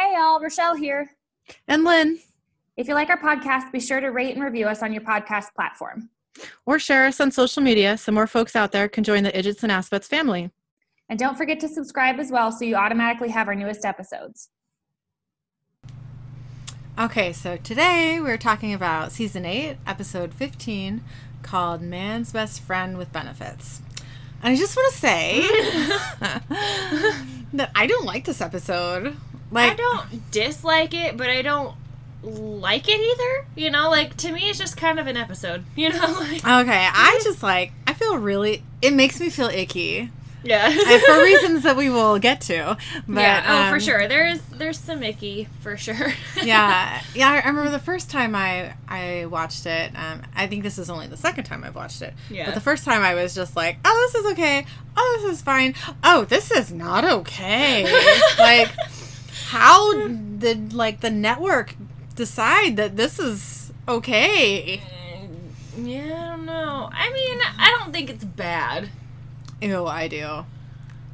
Hey, y'all, Rochelle here. And Lynn. If you like our podcast, be sure to rate and review us on your podcast platform. Or share us on social media so more folks out there can join the Idgits and Aspets family. And don't forget to subscribe as well so you automatically have our newest episodes. Okay, so today we're talking about season 8, episode 15, called Man's Best Friend with Benefits. And I just want to say that I don't like this episode. Like I don't dislike it, but I don't like it either. You know, like to me, it's just kind of an episode. You know, like Okay, I just like I feel really it makes me feel icky. yeah, And for reasons that we will get to. But yeah, oh for um, sure. There's there's some icky for sure. yeah, yeah. I remember the first time I I watched it. Um, I think this is only the second time I've watched it. Yeah. But the first time I was just like, oh, this is okay. Oh, this is fine. Oh, this is not okay. like, how did like the network decide that this is okay? yeah, I don't know. I mean, I don't think it's bad. Ew, I do.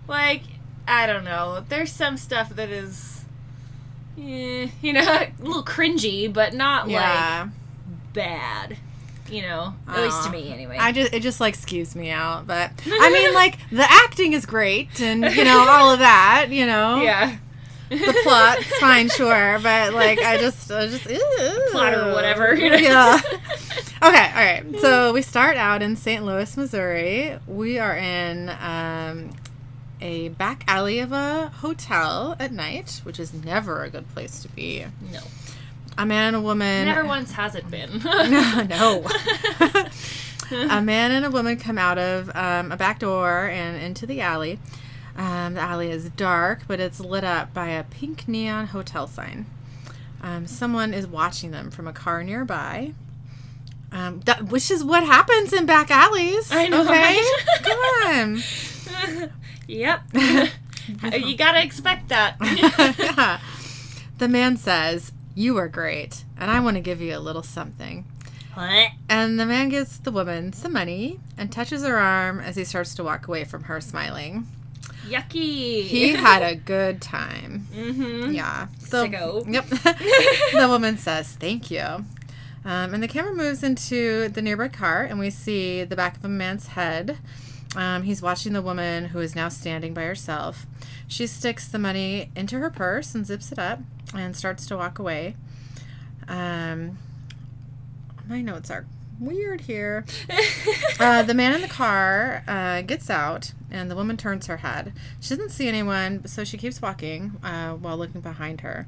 Like, I don't know. There's some stuff that is, eh, you know, a little cringy, but not Yeah. like bad. You know, at least to me anyway. I just it just like skews me out, but I mean like the acting is great and you know all of that, you know. yeah. The plot's fine, sure, but like I just, I just ew. Plot or whatever, you know? Yeah. Okay, all right. So we start out in St. Louis, Missouri. We are in um, a back alley of a hotel at night, which is never a good place to be. No. A man and a woman. Never once has it been. no, no. a man and a woman come out of um, a back door and into the alley. Um, the alley is dark, but it's lit up by a pink neon hotel sign. Um, someone is watching them from a car nearby. Um, that, which is what happens in back alleys. I know, Okay, right? come on. yep. you gotta expect that. yeah. The man says, "You are great, and I want to give you a little something." what? And the man gives the woman some money and touches her arm as he starts to walk away from her, smiling. Yucky. He had a good time. mm-hmm. Yeah. The, Sicko. Yep. the woman says, Thank you. Um, and the camera moves into the nearby car, and we see the back of a man's head. Um, he's watching the woman who is now standing by herself. She sticks the money into her purse and zips it up and starts to walk away. Um, my notes are weird here. Uh, the man in the car uh, gets out, and the woman turns her head. She doesn't see anyone, so she keeps walking uh, while looking behind her.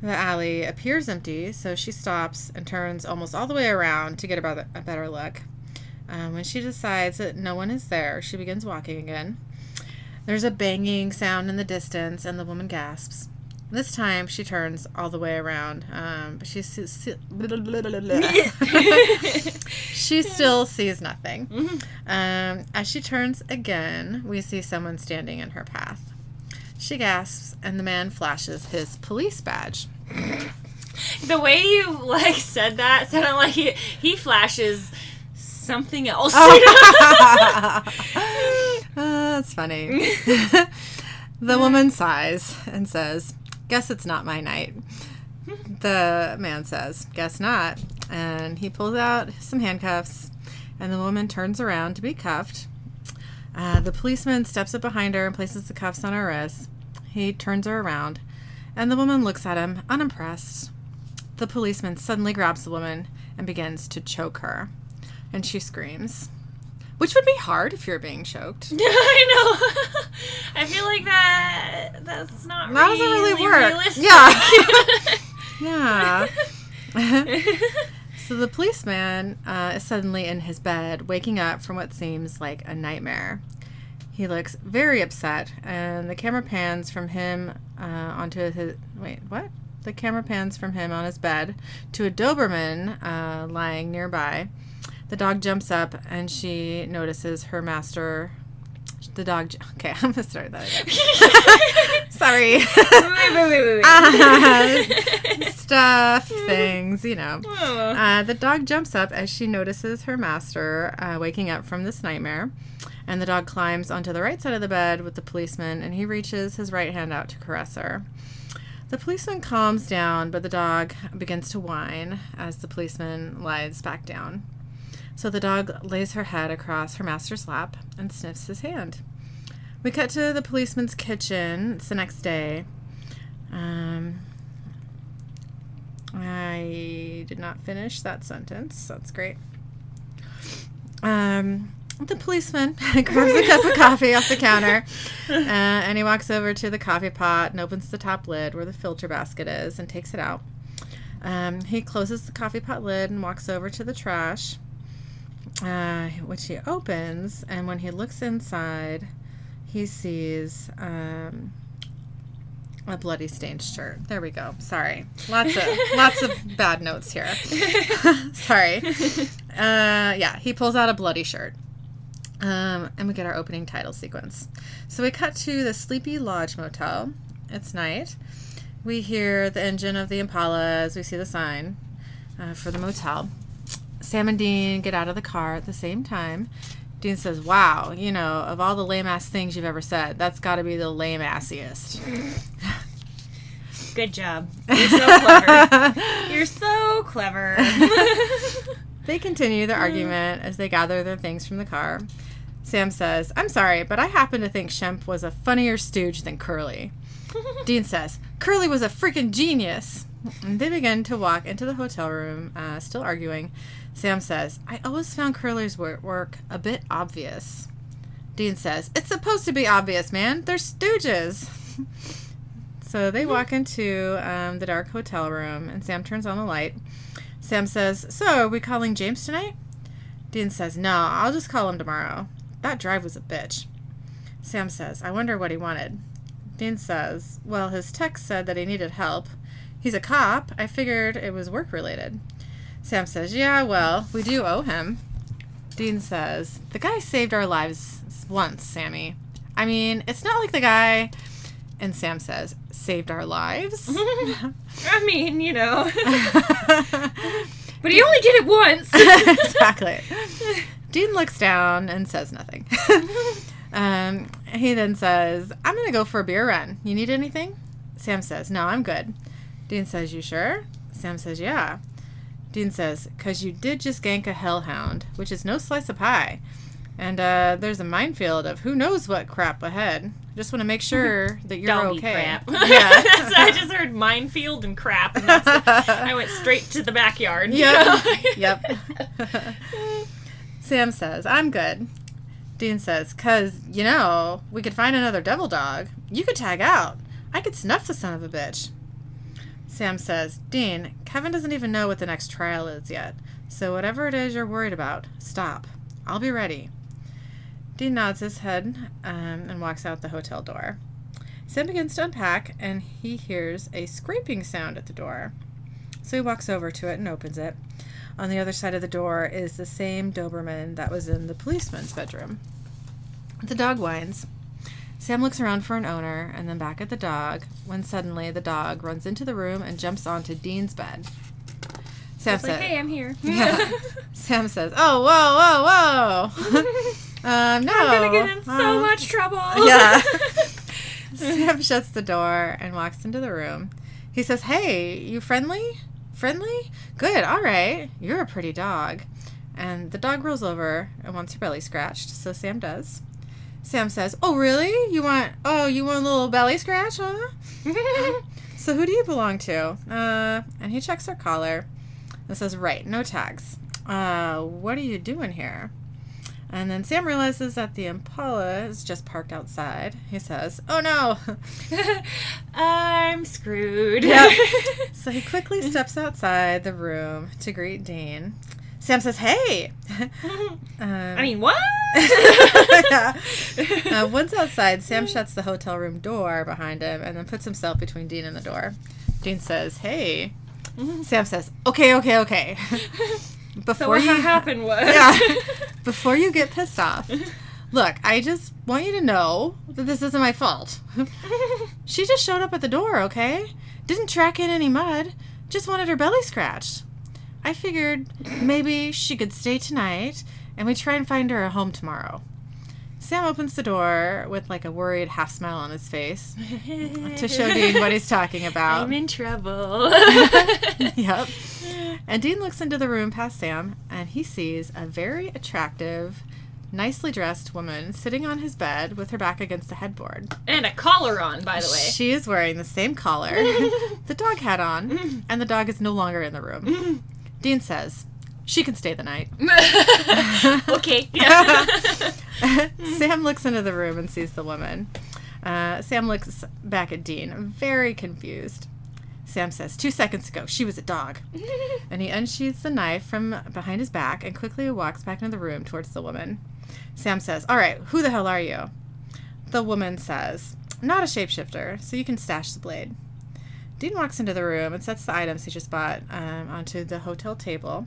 The alley appears empty, so she stops and turns almost all the way around to get a better, a better look. Um, when she decides that no one is there, she begins walking again. There's a banging sound in the distance, and the woman gasps. This time, she turns all the way around, um, but she sees, she still sees nothing. Um, as she turns again, we see someone standing in her path. She gasps, and the man flashes his police badge. the way you like said that sounded like he, he flashes something else. Oh. Ah, that's funny. the woman sighs and says, Guess it's not my night. The man says, Guess not. And he pulls out some handcuffs, and the woman turns around to be cuffed. Uh, the policeman steps up behind her and places the cuffs on her wrists. He turns her around, and the woman looks at him, unimpressed. The policeman suddenly grabs the woman and begins to choke her, and she screams. Which would be hard if you're being choked. I know. I feel like that that's not That doesn't really really work. realistic. Yeah. Yeah. so the policeman uh, is suddenly in his bed, waking up from what seems like a nightmare. He looks very upset, and the camera pans from him uh, onto his. Wait, what? The camera pans from him on his bed to a Doberman uh, lying nearby. The dog jumps up, and she notices her master. The dog. j- Okay, I'm gonna start that again. Sorry. wait, wait, wait, wait, wait. Uh, stuff, things, you know. Oh. Uh, the dog jumps up as she notices her master uh, waking up from this nightmare. And the dog climbs onto the right side of the bed with the policeman, and he reaches his right hand out to caress her. The policeman calms down, but the dog begins to whine as the policeman lies back down. So the dog lays her head across her master's lap and sniffs his hand. We cut to the policeman's kitchen. It's the next day. Um, I did not finish that sentence. That's great. Um, the policeman grabs a cup of coffee off the counter uh, and he walks over to the coffee pot and opens the top lid where the filter basket is and takes it out. Um, he closes the coffee pot lid and walks over to the trash, uh, which he opens. And when he looks inside, he sees um, a bloody stained shirt. There we go. Sorry, lots of lots of bad notes here. Sorry. Uh, yeah, he pulls out a bloody shirt. Um, and we get our opening title sequence. So we cut to the Sleepy Lodge Motel. It's night. We hear the engine of the Impala as we see the sign uh, for the motel. Sam and Dean get out of the car at the same time. Dean says, Wow, you know, of all the lame ass things you've ever said, that's got to be the lame assiest. Good job. You're so clever. You're so clever. They continue their argument as they gather their things from the car. Sam says, I'm sorry, but I happen to think Shemp was a funnier stooge than Curly. Dean says, Curly was a freaking genius. And they begin to walk into the hotel room, uh, still arguing. Sam says, I always found Curly's work a bit obvious. Dean says, It's supposed to be obvious, man. They're stooges. so they walk into um, the dark hotel room, and Sam turns on the light. Sam says, So, are we calling James tonight? Dean says, No, I'll just call him tomorrow. That drive was a bitch. Sam says, I wonder what he wanted. Dean says, Well, his text said that he needed help. He's a cop. I figured it was work related. Sam says, Yeah, well, we do owe him. Dean says, The guy saved our lives once, Sammy. I mean, it's not like the guy. And Sam says, Saved our lives? I mean, you know. but he only did it once. exactly. Dean looks down and says nothing. um, he then says, I'm going to go for a beer run. You need anything? Sam says, No, I'm good. Dean says, You sure? Sam says, Yeah. Dean says, Because you did just gank a hellhound, which is no slice of pie. And uh, there's a minefield of who knows what crap ahead. Just want to make sure that you're okay. crap. Yeah. That's- I just heard minefield and crap, and I went straight to the backyard. Yep. yep. Sam says, I'm good. Dean says, Cause, you know, we could find another devil dog. You could tag out. I could snuff the son of a bitch. Sam says, Dean, Kevin doesn't even know what the next trial is yet. So whatever it is you're worried about, stop. I'll be ready. Dean nods his head um, and walks out the hotel door. Sam begins to unpack, and he hears a scraping sound at the door. So he walks over to it and opens it. On the other side of the door is the same Doberman that was in the policeman's bedroom. The dog whines. Sam looks around for an owner and then back at the dog when suddenly the dog runs into the room and jumps onto Dean's bed. Sam It's like, says, hey, I'm here. Yeah. Sam says, "Oh, whoa, whoa, whoa! um, no, I'm gonna get in so uh, much trouble. Yeah. Sam shuts the door and walks into the room. He says, Hey, you friendly? Friendly? Good, all right. You're a pretty dog. And the dog rolls over and wants her belly scratched, so Sam does. Sam says, Oh, really? You want, oh, you want a little belly scratch, huh? So who do you belong to? Uh, and he checks her collar and says, Right, no tags. Uh, what are you doing here? And then Sam realizes that the Impala is just parked outside. He says, Oh no! I'm screwed. Yep. so he quickly steps outside the room to greet Dean. Sam says, Hey! um, I mean, what? yeah. uh, once outside, Sam shuts the hotel room door behind him and then puts himself between Dean and the door. Dean says, Hey. Sam says, Okay, okay, okay. so what you happened was. Yeah. Before you get pissed off, look, I just want you to know that this isn't my fault. she just showed up at the door, okay? Didn't track in any mud, just wanted her belly scratched. I figured maybe she could stay tonight and we try and find her a home tomorrow. Sam opens the door with like a worried half smile on his face to show Dean what he's talking about. I'm in trouble. yep. And Dean looks into the room past Sam and he sees a very attractive, nicely dressed woman sitting on his bed with her back against the headboard. and a collar on, by the way. She is wearing the same collar, the dog hat on, and the dog is no longer in the room. Dean says, She can stay the night. okay. Sam looks into the room and sees the woman. Uh, Sam looks back at Dean, very confused. Sam says, Two seconds ago, she was a dog. And he unsheathes the knife from behind his back and quickly walks back into the room towards the woman. Sam says, All right, who the hell are you? The woman says, Not a shapeshifter, so you can stash the blade. Dean walks into the room and sets the items he just bought um, onto the hotel table.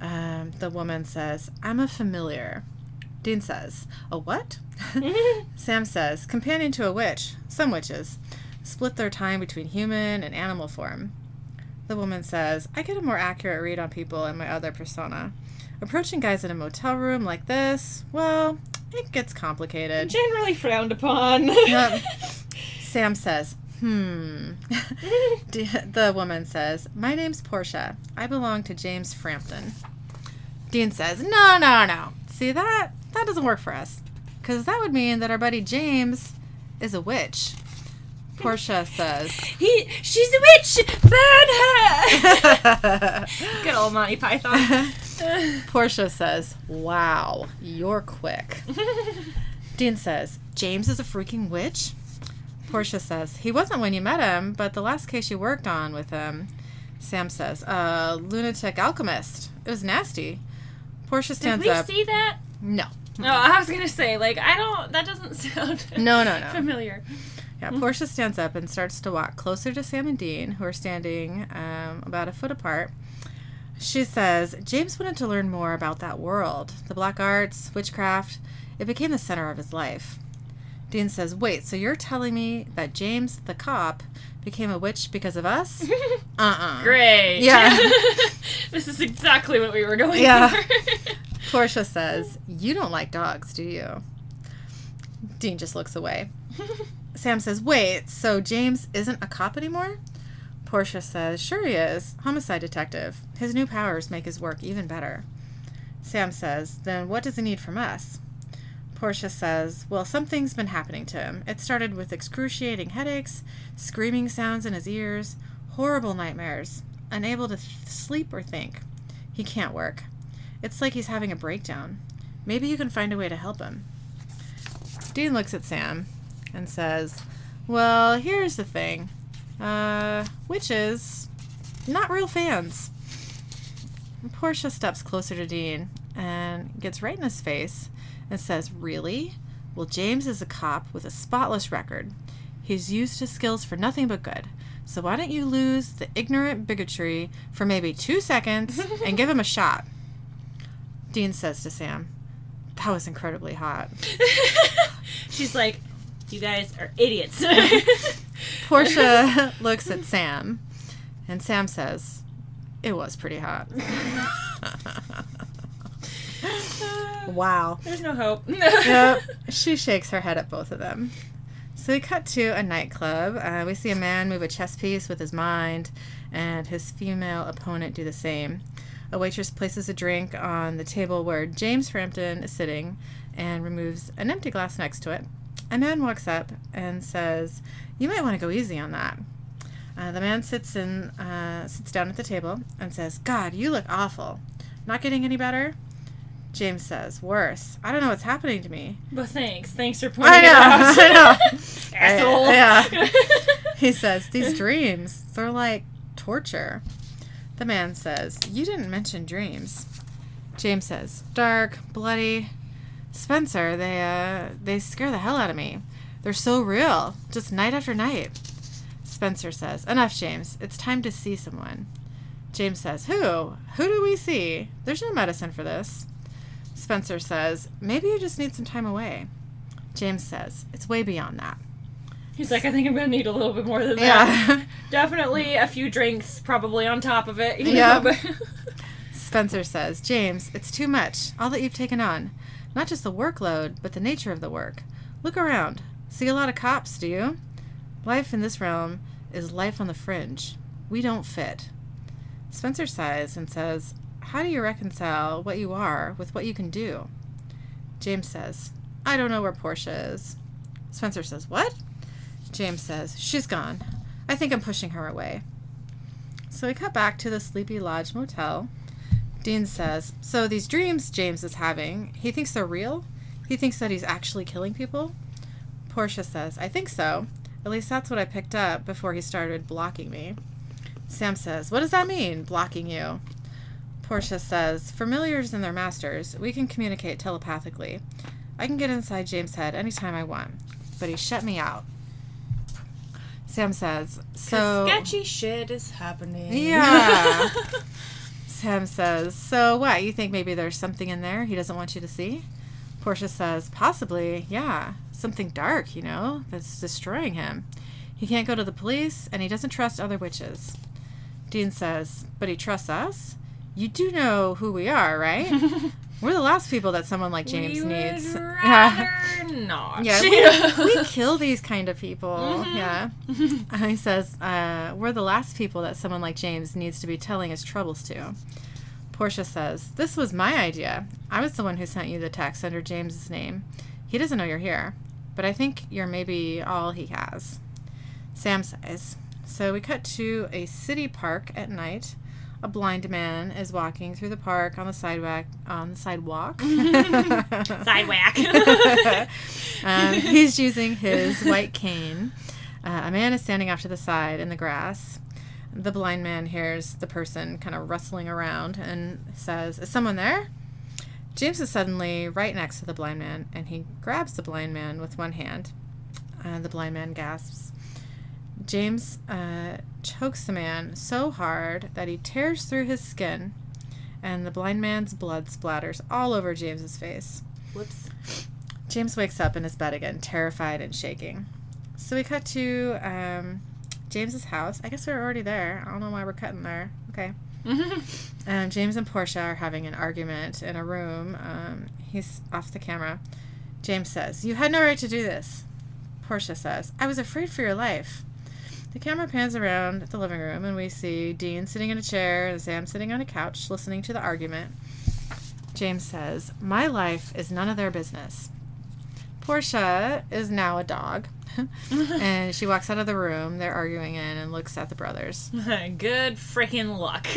Um, the woman says, I'm a familiar. Dean says, A what? Sam says, Companion to a witch. Some witches split their time between human and animal form. The woman says, I get a more accurate read on people in my other persona. Approaching guys in a motel room like this, well, it gets complicated. Generally frowned upon. Yep. Sam says, Hmm. The woman says, My name's Portia. I belong to James Frampton. Dean says, No, no, no. See, that, that doesn't work for us. Because that would mean that our buddy James is a witch. Portia says, he, she's a witch. Burn her. Good old Monty Python. Portia says, Wow, you're quick. Dean says, James is a freaking witch? Portia says, He wasn't when you met him, but the last case you worked on with him. Sam says, Uh, lunatic alchemist. It was nasty. Portia stands up. Did we up. see that? No. No, I was gonna say like I don't. That doesn't sound No, no, no. familiar. Yeah, Portia stands up and starts to walk closer to Sam and Dean, who are standing um, about a foot apart. She says, James wanted to learn more about that world, the black arts, witchcraft. It became the center of his life. Dean says, Wait, so you're telling me that James, the cop, became a witch because of us? Uh uh Great. Yeah. this is exactly what we were going Yeah. for. Portia says, You don't like dogs, do you? Dean just looks away. Sam says, Wait, so James isn't a cop anymore? Portia says, Sure he is. Homicide detective. His new powers make his work even better. Sam says, Then what does he need from us? Portia says, Well, something's been happening to him. It started with excruciating headaches, screaming sounds in his ears, horrible nightmares, unable to th- sleep or think. He can't work. It's like he's having a breakdown. Maybe you can find a way to help him. Dean looks at Sam and says, Well, here's the thing. Uh, witches, not real fans. Portia steps closer to Dean and gets right in his face and says, Really? Well, James is a cop with a spotless record. He's used his skills for nothing but good. So why don't you lose the ignorant bigotry for maybe two seconds and give him a shot? Dean says to Sam, That was incredibly hot. She's like, you guys are idiots. Portia looks at Sam, and Sam says, It was pretty hot. Wow. There's no hope. Yep. She shakes her head at both of them. So we cut to a nightclub. Uh, we see a man move a chess piece with his mind, and his female opponent do the same. A waitress places a drink on the table where James Frampton is sitting and removes an empty glass next to it. A man walks up and says, You might want to go easy on that. Uh, the man sits in, uh, sits down at the table and says, God, you look awful. Not getting any better? James says, Worse. I don't know what's happening to me. But thanks. Thanks for pointing I know, it out. I know. Asshole. I- yeah. He says, These dreams, they're like torture. The man says, You didn't mention dreams. James says, Dark, bloody. Spencer, they, uh, they scare the hell out of me. They're so real, just night after night. Spencer says, Enough, James. It's time to see someone. James says, Who? Who do we see? There's no medicine for this. Spencer says, Maybe you just need some time away. James says, It's way beyond that. He's like, I think I'm gonna need a little bit more than that. Yeah. Definitely a few drinks, probably on top of it. You Yeah. know, but Spencer says, James, it's too much. All that you've taken on. Not just the workload, but the nature of the work. Look around. See a lot of cops, do you? Life in this realm is life on the fringe. We don't fit. Spencer sighs and says, How do you reconcile what you are with what you can do? James says, I don't know where Portia is. Spencer says, What? James says, She's gone. I think I'm pushing her away. So we cut back to the Sleepy Lodge Motel. Dean says, So these dreams James is having, he thinks they're real? He thinks that he's actually killing people? Portia says, I think so. At least that's what I picked up before he started blocking me. Sam says, What does that mean, blocking you? Portia says, Familiars and their masters, we can communicate telepathically. I can get inside James' head anytime I want, but he shut me out. Sam says, So. sketchy shit is happening. Yeah. Sam says, So what? You think maybe there's something in there he doesn't want you to see? Portia says, Possibly, yeah. Something dark, you know, that's destroying him. He can't go to the police, and he doesn't trust other witches. Dean says, But he trusts us? You do know who we are, right? We're the last people that someone like James we needs. Would rather not. Yeah, we, we kill these kind of people. Mhm. Yeah. And he says, uh, We're the last people that someone like James needs to be telling his troubles to. Portia says, This was my idea. I was the one who sent you the text under James's name. He doesn't know you're here, but I think you're maybe all he has. Sam says, So we cut to a city park at night. A blind man is walking through the park on the sidewalk. On the sidewalk. Sidewhack. um, he's using his white cane. Uh, a man is standing off to the side in the grass. The blind man hears the person kind of rustling around and says, Is someone there? James is suddenly right next to the blind man and he grabs the blind man with one hand. Uh, the blind man gasps. James uh, chokes the man so hard that he tears through his skin, and the blind man's blood splatters all over James's face. Whoops. James wakes up in his bed again, terrified and shaking. So we cut to um, James's house. I guess we're already there. I don't know why we're cutting there. Okay. Um, James and Portia are having an argument in a room. Um, he's off the camera. James says, You had no right to do this. Portia says, I was afraid for your life. The camera pans around the living room, and we see Dean sitting in a chair and Sam sitting on a couch listening to the argument. James says, My life is none of their business. Portia is now a dog, and she walks out of the room they're arguing in and looks at the brothers. Good freaking luck.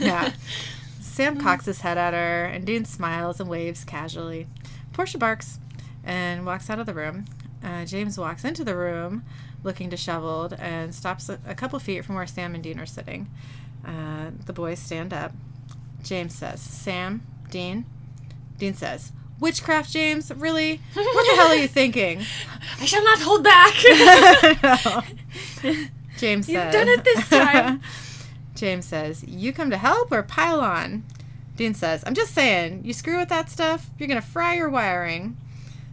Yeah. Sam cocks his head at her, and Dean smiles and waves casually. Portia barks and walks out of the room. Uh, James walks into the room looking disheveled and stops a, a couple feet from where Sam and Dean are sitting. Uh, the boys stand up. James says, Sam, Dean. Dean says, Witchcraft, James? Really? What the hell are you thinking? I shall not hold back. James You've says, done it this time. James says, You come to help or pile on? Dean says, I'm just saying, you screw with that stuff, you're going to fry your wiring.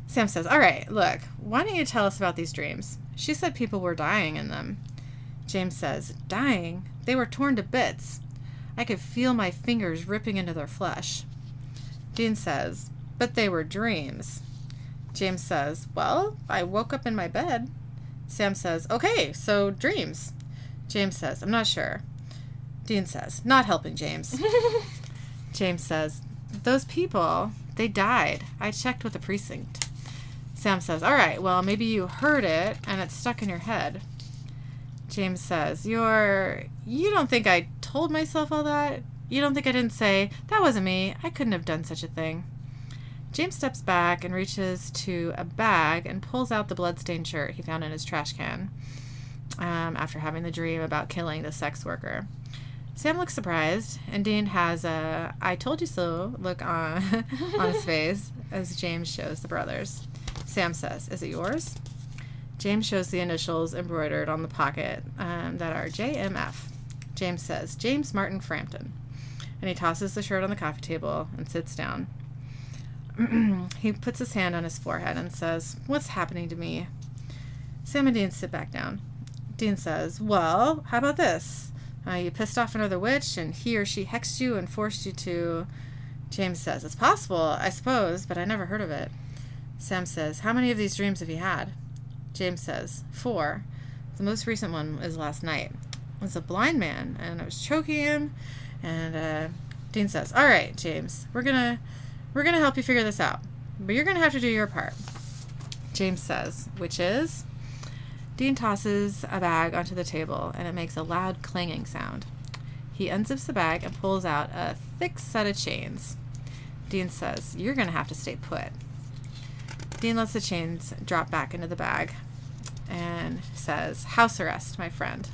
Sam says, All right, look, why don't you tell us about these dreams? She said people were dying in them. James says, Dying? They were torn to bits. I could feel my fingers ripping into their flesh. Dean says, But they were dreams. James says, Well, I woke up in my bed. Sam says, Okay, so dreams. James says, I'm not sure. Dean says, Not helping James. James says, Those people, they died. I checked with the precinct. Sam says, All right, well, maybe you heard it and it's stuck in your head. James says, You're. You don't think I told myself all that? You don't think I didn't say, That wasn't me. I couldn't have done such a thing. James steps back and reaches to a bag and pulls out the bloodstained shirt he found in his trash can um, after having the dream about killing the sex worker. Sam looks surprised, and Dean has a I told you so look on, on his face as James shows the brothers. Sam says, Is it yours? James shows the initials embroidered on the pocket um, that are JMF. James says, James Martin Frampton. And he tosses the shirt on the coffee table and sits down. he puts his hand on his forehead and says, What's happening to me? Sam and Dean sit back down. Dean says, Well, how about this? Uh, you pissed off another witch, and he or she hexed you and forced you to. James says, It's possible, I suppose, but I never heard of it. Sam says, How many of these dreams have you had? James says, Four. The most recent one was last night. It was a blind man, and I was choking him. And uh, Dean says, All right, James, we're gonna we're gonna help you figure this out. But you're gonna have to do your part. James says, which is Dean tosses a bag onto the table and it makes a loud clanging sound. He unzips the bag and pulls out a thick set of chains. Dean says, You're going to have to stay put. Dean lets the chains drop back into the bag and says, House arrest, my friend.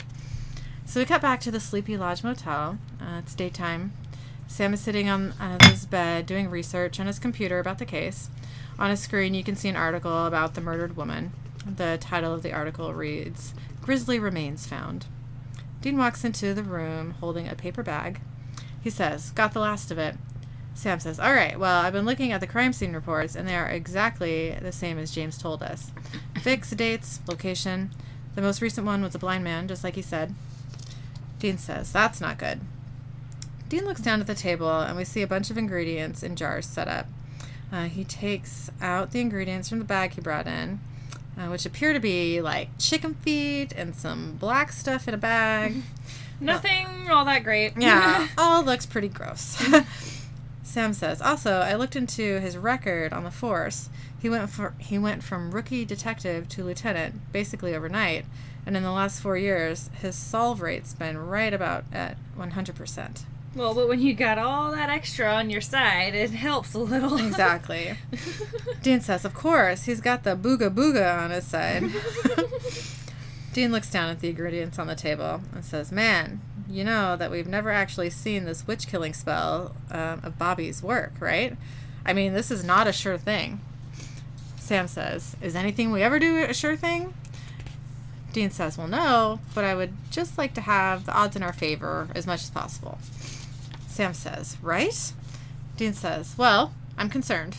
So we cut back to the Sleepy Lodge Motel. Uh, it's daytime. Sam is sitting on uh, his bed doing research on his computer about the case. On a screen, you can see an article about the murdered woman. The title of the article reads Grisly Remains Found. Dean walks into the room holding a paper bag. He says, Got the last of it. Sam says, All right, well, I've been looking at the crime scene reports, and they are exactly the same as James told us. Vics, dates, location. The most recent one was a blind man, just like he said. Dean says, That's not good. Dean looks down at the table, and we see a bunch of ingredients in jars set up. Uh, he takes out the ingredients from the bag he brought in, uh, which appear to be like chicken feet and some black stuff in a bag. Nothing all that great. Yeah, all looks pretty gross. Sam says, "Also, I looked into his record on the force. He went for he went from rookie detective to lieutenant basically overnight, and in the last 4 years, his solve rate's been right about at 100%." Well, but when you got all that extra on your side, it helps a little. Exactly. Dean says, Of course, he's got the booga booga on his side. Dean looks down at the ingredients on the table and says, Man, you know that we've never actually seen this witch killing spell um, of Bobby's work, right? I mean, this is not a sure thing. Sam says, Is anything we ever do a sure thing? Dean says, Well, no, but I would just like to have the odds in our favor as much as possible. Sam says, Right? Dean says, Well, I'm concerned.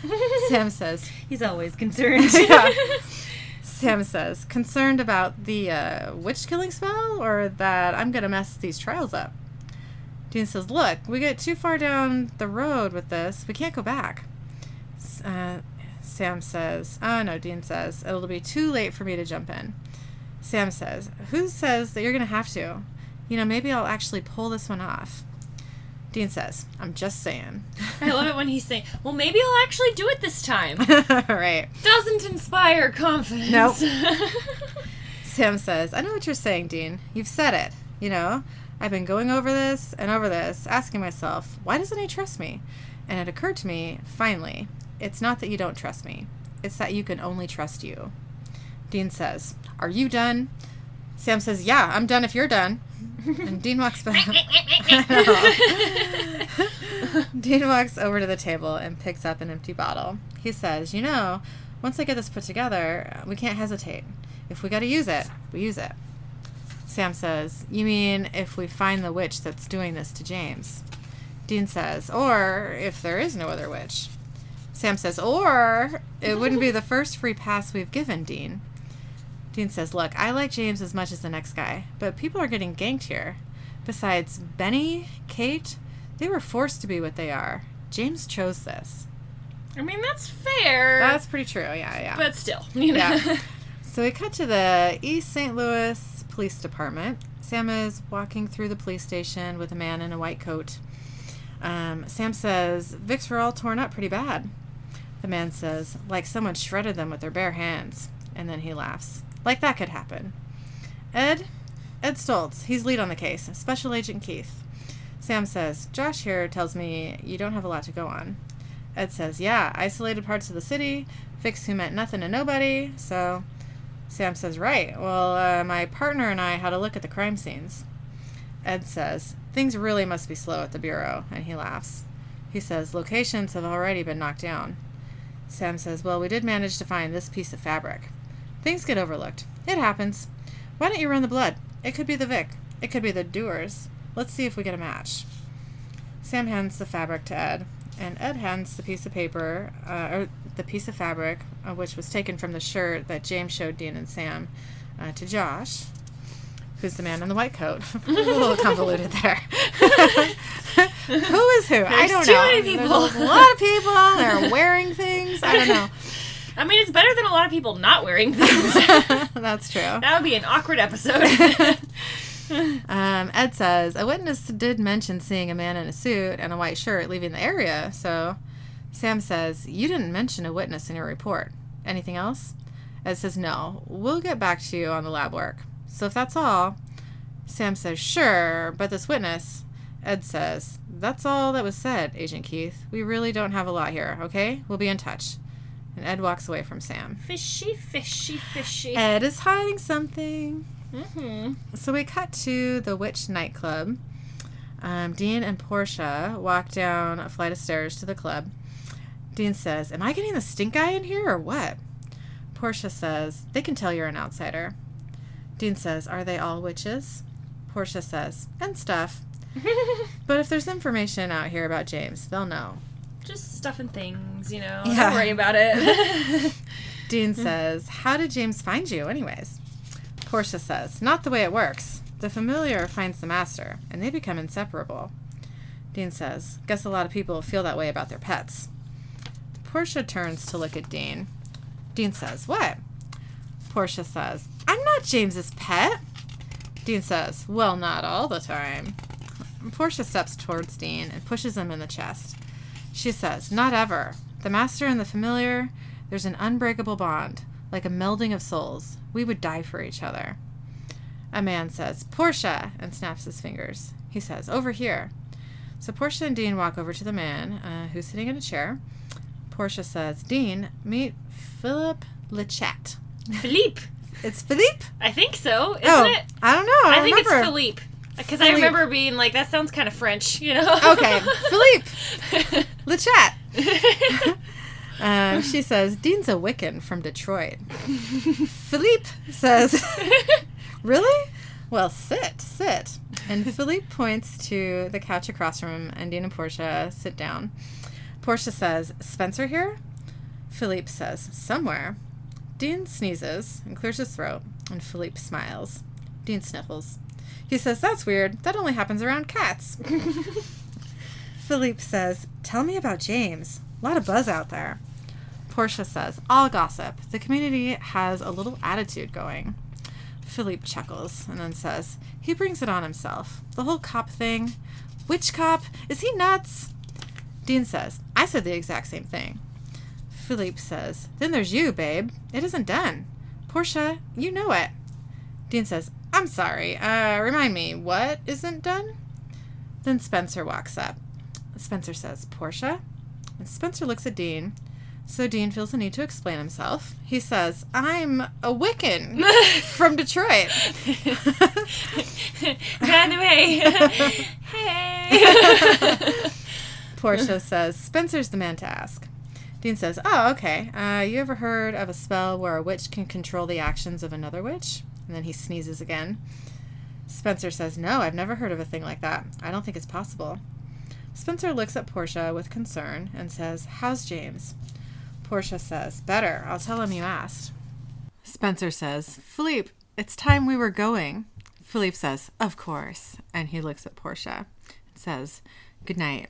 Sam says, He's always concerned. Yeah. Sam says, concerned about the uh, witch killing spell or that I'm going to mess these trials up? Dean says, Look, we get too far down the road with this. We can't go back. Uh, Sam says, Oh, no, Dean says, it'll be too late for me to jump in. Sam says, Who says that you're going to have to? You know, maybe I'll actually pull this one off. Dean says, I'm just saying. I love it when he's saying, "Well, maybe I'll actually do it this time." right. Doesn't inspire confidence. Nope. Sam says, I know what you're saying, Dean. You've said it. You know, I've been going over this and over this, asking myself, why doesn't he trust me? And it occurred to me, finally, it's not that you don't trust me, it's that you can only trust you. Dean says, Are you done? Sam says, Yeah, I'm done if you're done. And Dean walks back. Dean walks over to the table and picks up an empty bottle. He says, You know, once I get this put together, we can't hesitate. If we got to use it, we use it. Sam says, You mean if we find the witch that's doing this to James? Dean says, Or if there is no other witch. Sam says, Or it wouldn't be the first free pass we've given, Dean. Dean says, Look, I like James as much as the next guy, but people are getting ganked here. Besides, Benny, Kate, they were forced to be what they are. James chose this. I mean, that's fair. That's pretty true, yeah, yeah. but still, you know. Yeah. So we cut to the East St. Louis Police Department. Sam is walking through the police station with a man in a white coat. Um, Sam says, Vicks were all torn up pretty bad. The man says, like someone shredded them with their bare hands. And then he laughs. Like that could happen. Ed? Ed Stoltz. He's lead on the case. Special Agent Keith. Sam says, Josh here tells me you don't have a lot to go on. Ed says, Yeah, isolated parts of the city, vics who meant nothing to nobody, so. Sam says, Right. Well, uh, my partner and I had a look at the crime scenes. Ed says, Things really must be slow at the Bureau, and he laughs. He says, Locations have already been knocked down. Sam says, Well, we did manage to find this piece of fabric. Things get overlooked. It happens. Why don't you run the blood? It could be the Vic. It could be the doers. Let's see if we get a match. Sam hands the fabric to Ed, and Ed hands the piece of paper, uh, or the piece of fabric, uh, which was taken from the shirt that James showed Dean and Sam, uh, to Josh. who's the man in the white coat. a little convoluted there. who is who? I don't too know. many There's people. a lot of people. They're wearing things. I don't know. I mean, it's better than a lot of people not wearing things. That's true. that would be an awkward episode. Um, Ed says a witness did mention seeing a man in a suit and a white shirt leaving the area. So Sam says you didn't mention a witness in your report. Anything else? Ed says no. We'll get back to you on the lab work. So if that's all, Sam says sure, but this witness. Ed says that's all that was said, Agent Keith. We really don't have a lot here. Okay, we'll be in touch. And Ed walks away from Sam. fishy, fishy, fishy. Ed is hiding something. hmm So we cut to the Witch nightclub. Um, Dean and Portia walk down a flight of stairs to the club. Dean says, Am I getting the stink eye in here or what? Portia says, They can tell you're an outsider. Dean says, Are they all witches? Portia says, And stuff. But if there's information out here about James, they'll know. Just stuff and things, you know. Yeah. Don't worry about it. Dean says, How did James find you, anyways? Portia says, Not the way it works. The familiar finds the master, and they become inseparable. Dean says, Guess a lot of people feel that way about their pets. Portia turns to look at Dean. Dean says, What? Portia says, I'm not James's pet. Dean says, Well, not all the time. Portia steps towards Dean and pushes him in the chest. She says, Not ever. The master and the familiar, there's an unbreakable bond, like a melding of souls. We would die for each other. A man says, Portia, and snaps his fingers. He says, Over here. So Portia and Dean walk over to the man, uh, who's sitting in a chair. Portia says, Dean, meet Philip Lechat. Philippe. It's Philippe? I think so, isn't oh, it? I don't know. I, I don't think remember. it's Philippe. Because I remember being like, that sounds kind of French, you know? Okay, Philippe Lechat. Um, she says, Dean's a Wiccan from Detroit. Philippe says, Really? Well, sit, sit. And Philippe points to the couch across from him, and Dean and Portia sit down. Portia says, Spencer here? Philippe says, Somewhere. Dean sneezes and clears his throat, and Philippe smiles. Dean sniffles. He says, That's weird. That only happens around cats. Philippe says, Tell me about James. A lot of buzz out there. Portia says, All gossip. The community has a little attitude going. Philippe chuckles and then says, He brings it on himself. The whole cop thing. Which cop? Is he nuts? Dean says, I said the exact same thing. Philippe says, Then there's you, babe. It isn't done. Portia, you know it. Dean says, I'm sorry. Uh, remind me, what isn't done? Then Spencer walks up. Spencer says, Portia? And Spencer looks at Dean. So Dean feels the need to explain himself. He says, I'm a Wiccan from Detroit. By the way, hey. Portia says, Spencer's the man to ask. Dean says, Oh, okay. Uh, you ever heard of a spell where a witch can control the actions of another witch? And then he sneezes again. Spencer says, No, I've never heard of a thing like that. I don't think it's possible. Spencer looks at Portia with concern and says, How's James? Portia says, Better. I'll tell him you asked. Spencer says, Philippe, it's time we were going. Philippe says, Of course. And he looks at Portia and says, Good night.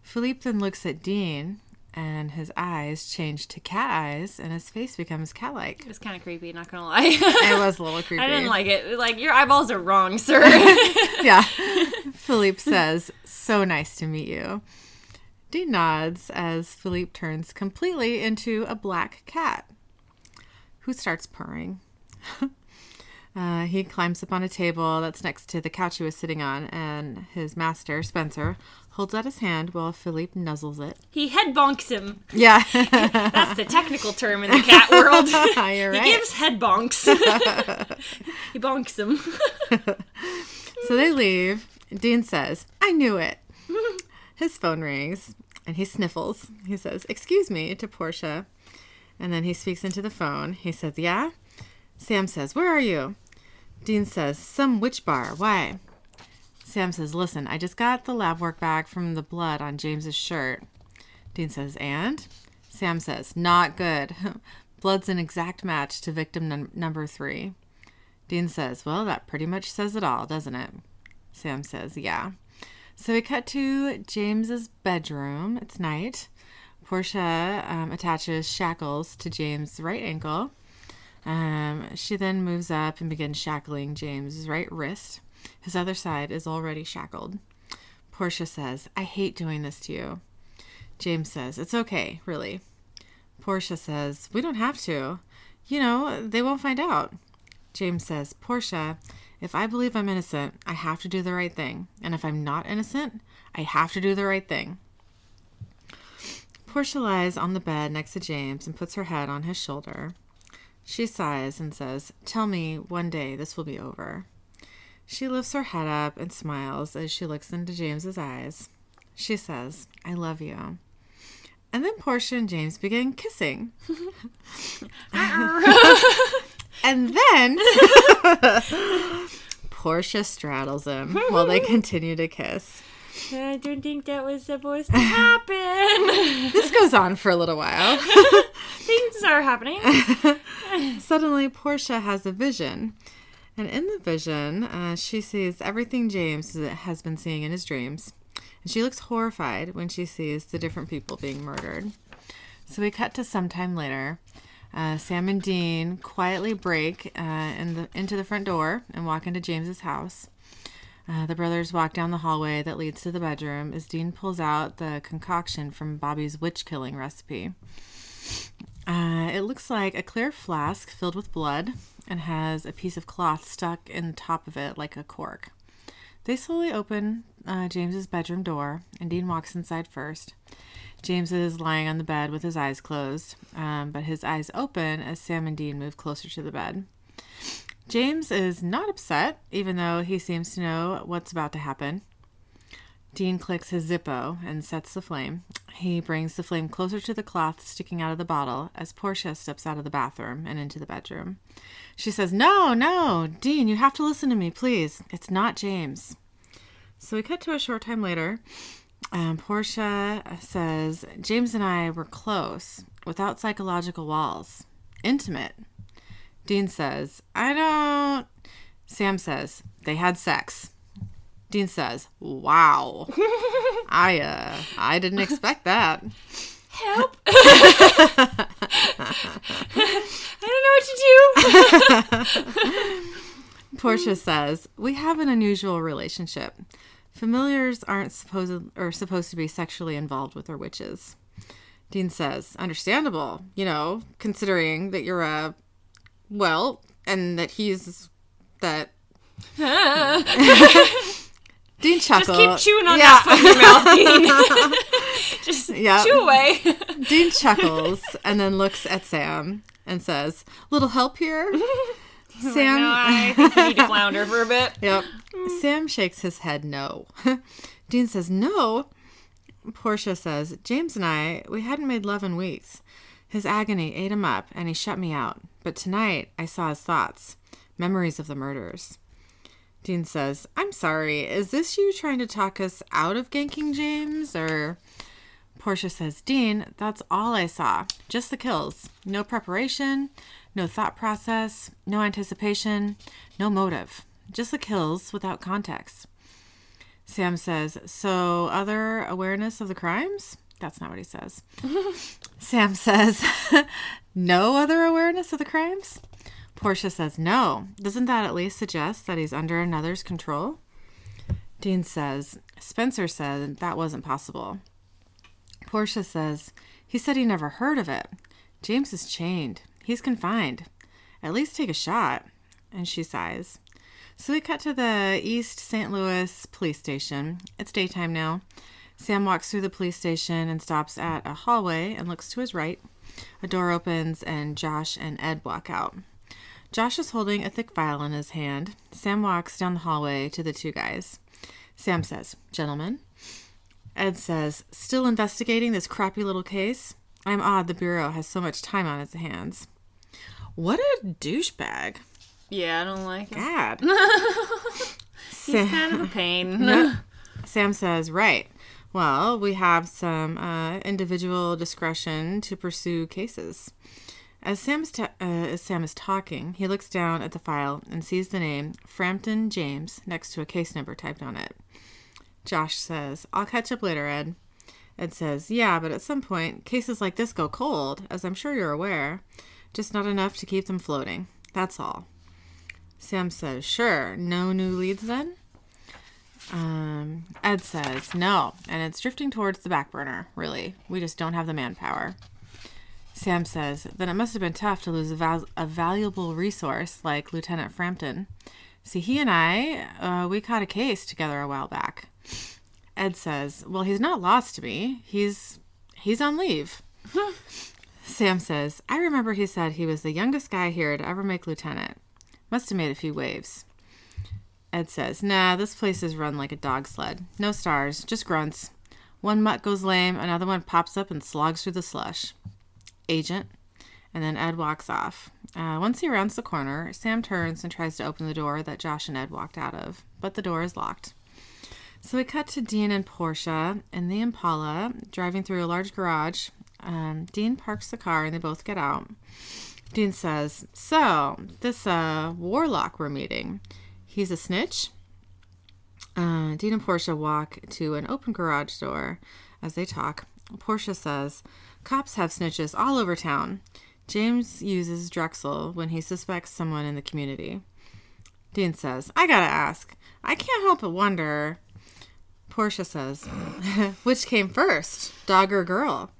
Philippe then looks at Dean, and his eyes change to cat eyes, and his face becomes cat like. It was kind of creepy, not gonna lie. It was a little creepy. I didn't like it. Like, your eyeballs are wrong, sir. yeah. Philippe says, So nice to meet you. Dean nods as Philippe turns completely into a black cat who starts purring. uh, he climbs up on a table that's next to the couch he was sitting on, and his master, Spencer, holds out his hand while Philippe nuzzles it. he head bonks him. Yeah. That's the technical term in the cat world. You're He gives head bonks. he bonks him. So they leave. Dean says, I knew it. His phone rings and he sniffles. He says, Excuse me to Portia. And then he speaks into the phone. He says, Yeah? Sam says, Where are you? Dean says, Some witch bar. Why? Sam says, Listen, I just got the lab work back from the blood on James's shirt. Dean says, And? Sam says, Not good. Blood's an exact match to victim num- number three. Dean says, Well, that pretty much says it all, doesn't it? Sam says, Yeah. So we cut to James's bedroom. It's night. Portia um, attaches shackles to James' right ankle. Um, she then moves up and begins shackling James's right wrist. His other side is already shackled. Portia says, I hate doing this to you. James says, It's okay, really. Portia says, We don't have to. You know, they won't find out. James says, Portia, if I believe I'm innocent, I have to do the right thing. And if I'm not innocent, I have to do the right thing. Portia lies on the bed next to James and puts her head on his shoulder. She sighs and says, Tell me one day this will be over. She lifts her head up and smiles as she looks into James's eyes. She says, I love you. And then Portia and James begin kissing. and then Portia straddles him while they continue to kiss. I don't think that was supposed to happen. This goes on for a little while. Things are happening. Suddenly, Portia has a vision. And in the vision, uh, she sees everything James has been seeing in his dreams. And she looks horrified when she sees the different people being murdered. So we cut to sometime later. Uh, Sam and Dean quietly break uh, in the, into the front door and walk into James's house. Uh, the brothers walk down the hallway that leads to the bedroom as Dean pulls out the concoction from Bobby's witch killing recipe. Uh, it looks like a clear flask filled with blood and has a piece of cloth stuck in the top of it like a cork. They slowly open uh, James's bedroom door, and Dean walks inside first. James is lying on the bed with his eyes closed, um, but his eyes open as Sam and Dean move closer to the bed. James is not upset, even though he seems to know what's about to happen. Dean clicks his Zippo and sets the flame. He brings the flame closer to the cloth sticking out of the bottle as Portia steps out of the bathroom and into the bedroom. She says, No, no, Dean, you have to listen to me, please. It's not James. So we cut to a short time later. Um, Portia says, James and I were close, without psychological walls, intimate. Dean says, I don't. Sam says, they had sex. Dean says, Wow. I uh I didn't expect that. Help. I don't know what to do. Portia says, "We have an unusual relationship. Familiars aren't supposed or supposed to be sexually involved with our witches." Dean says, "Understandable, you know, considering that you're a well, and that he's that." Dean chuckles. Just keep chewing on Yeah. that foot in your mouth, Dean. Just Yeah. chew away. Dean chuckles and then looks at Sam and says, "Little help here." Sam. no, I think need to flounder for a bit. Yep. Mm. Sam shakes his head no. Dean says no. Portia says, James and I, we hadn't made love in weeks. His agony ate him up and he shut me out. But tonight I saw his thoughts, memories of the murders. Dean says, I'm sorry, is this you trying to talk us out of ganking James? Or Portia says, Dean, that's all I saw. Just the kills. No preparation, no thought process, no anticipation, no motive. Just the kills without context. Sam says, So, other awareness of the crimes? That's not what he says. Sam says, No other awareness of the crimes? Portia says, No. Doesn't that at least suggest that he's under another's control? Dean says, Spencer said that wasn't possible. Portia says, He said he never heard of it. James is chained. He's confined. At least take a shot. And she sighs. So we cut to the East St. Louis police station. It's daytime now. Sam walks through the police station and stops at a hallway and looks to his right. A door opens and Josh and Ed walk out. Josh is holding a thick file in his hand. Sam walks down the hallway to the two guys. Sam says, Gentlemen. Ed says, Still investigating this crappy little case? I'm odd the Bureau has so much time on its hands. What a douchebag. Yeah, I don't like it. God. He's kind of a pain. Sam says, Right. Well, we have some uh, individual discretion to pursue cases. As, Sam's ta- uh, as Sam is talking, he looks down at the file and sees the name Frampton James next to a case number typed on it. Josh says, I'll catch up later, Ed. Ed says, Yeah, but at some point, cases like this go cold, as I'm sure you're aware. Just not enough to keep them floating. That's all. Sam says, Sure. No new leads then? Um, Ed says, No, and it's drifting towards the back burner, really. We just don't have the manpower. Sam says, Then it must have been tough to lose a, val- a valuable resource like Lieutenant Frampton. See, he and I, uh, we caught a case together a while back. Ed says, "Well, he's not lost to me. He's he's on leave." Sam says, "I remember he said he was the youngest guy here to ever make lieutenant. Must have made a few waves." Ed says, "Nah, this place is run like a dog sled. No stars, just grunts. One mutt goes lame, another one pops up and slogs through the slush." Agent. And then Ed walks off. Uh, once he rounds the corner, Sam turns and tries to open the door that Josh and Ed walked out of, but the door is locked. So we cut to Dean and Portia in the Impala driving through a large garage. Um, Dean parks the car and they both get out. Dean says, So, this uh, warlock we're meeting, he's a snitch? Uh, Dean and Portia walk to an open garage door as they talk. Portia says, Cops have snitches all over town. James uses Drexel when he suspects someone in the community. Dean says, I gotta ask. I can't help but wonder. Portia says, Which came first, dog or girl?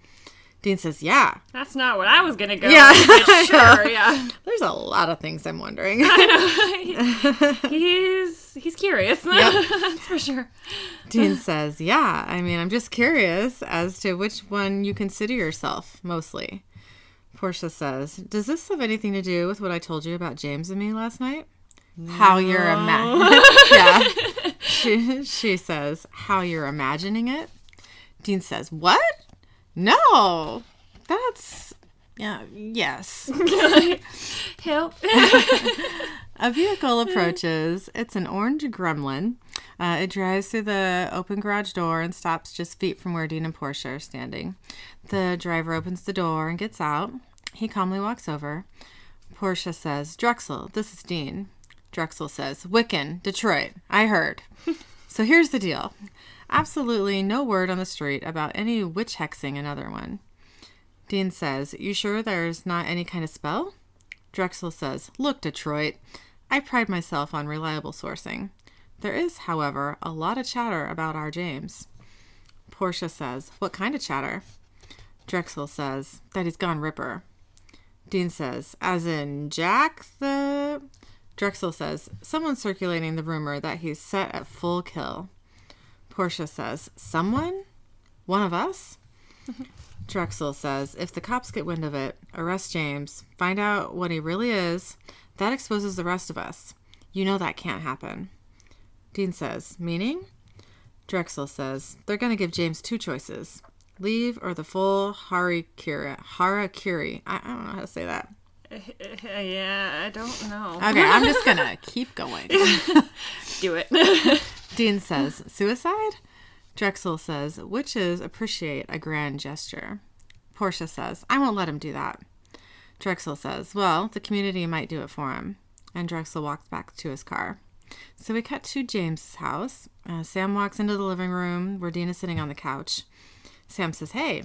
Dean says, Yeah. That's not what I was gonna go. Yeah. with, sure, yeah. There's a lot of things I'm wondering. He's he's curious. That's for sure. Dean says, Yeah, I mean, I'm just curious as to which one you consider yourself mostly. Portia says, Does this have anything to do with what I told you about James and me last night? How you're a ima- yeah. She, she says, How you're imagining it? Dean says, What? No. That's yeah, yes. Help. A vehicle approaches. It's an orange gremlin. Uh, it drives through the open garage door and stops just feet from where Dean and Portia are standing. The driver opens the door and gets out. He calmly walks over. Portia says, Drexel, this is Dean. Drexel says, Wiccan, Detroit. I heard. so here's the deal absolutely no word on the street about any witch hexing another one. Dean says, You sure there's not any kind of spell? Drexel says, Look, Detroit, I pride myself on reliable sourcing. There is, however, a lot of chatter about our James. Portia says, What kind of chatter? Drexel says, That he's gone ripper. Dean says, As in Jack the. Drexel says, Someone's circulating the rumor that he's set at full kill. Portia says, Someone? One of us? Drexel says, If the cops get wind of it, arrest James, find out what he really is, that exposes the rest of us. You know that can't happen. Dean says, Meaning? Drexel says, They're going to give James two choices leave or the full harikiri. Harakiri. I, I don't know how to say that. yeah, I don't know. Okay, I'm just going to keep going. Do it. Dean says, Suicide? Drexel says, Witches appreciate a grand gesture. Portia says, I won't let him do that. Drexel says, Well, the community might do it for him. And Drexel walks back to his car. So we cut to James's house. Uh, Sam walks into the living room where Dean is sitting on the couch. Sam says, Hey.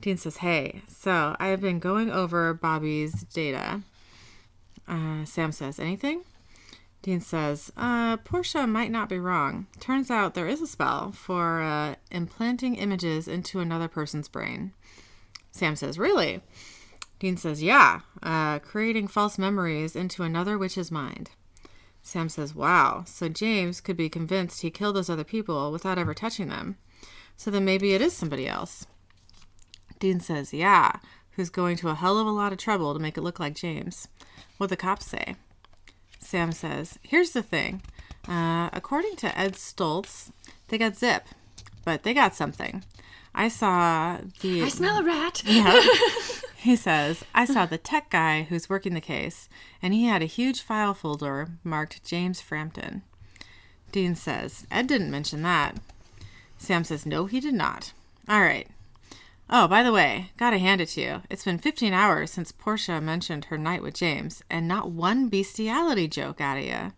Dean says, Hey. So I have been going over Bobby's data. Uh, Sam says, Anything? Dean says, uh, Portia might not be wrong. Turns out there is a spell for uh, implanting images into another person's brain. Sam says, Really? Dean says, Yeah, uh, creating false memories into another witch's mind. Sam says, Wow, so James could be convinced he killed those other people without ever touching them. So then maybe it is somebody else. Dean says, Yeah, who's going to a hell of a lot of trouble to make it look like James. What the cops say? Sam says, Here's the thing. Uh, according to Ed Stoltz, they got Zip, but they got something. I saw the. I smell a rat. Yeah. he says, I saw the tech guy who's working the case, and he had a huge file folder marked James Frampton. Dean says, Ed didn't mention that. Sam says, No, he did not. All right. Oh, by the way, gotta hand it to you. It's been 15 hours since Portia mentioned her night with James, and not one bestiality joke out of you.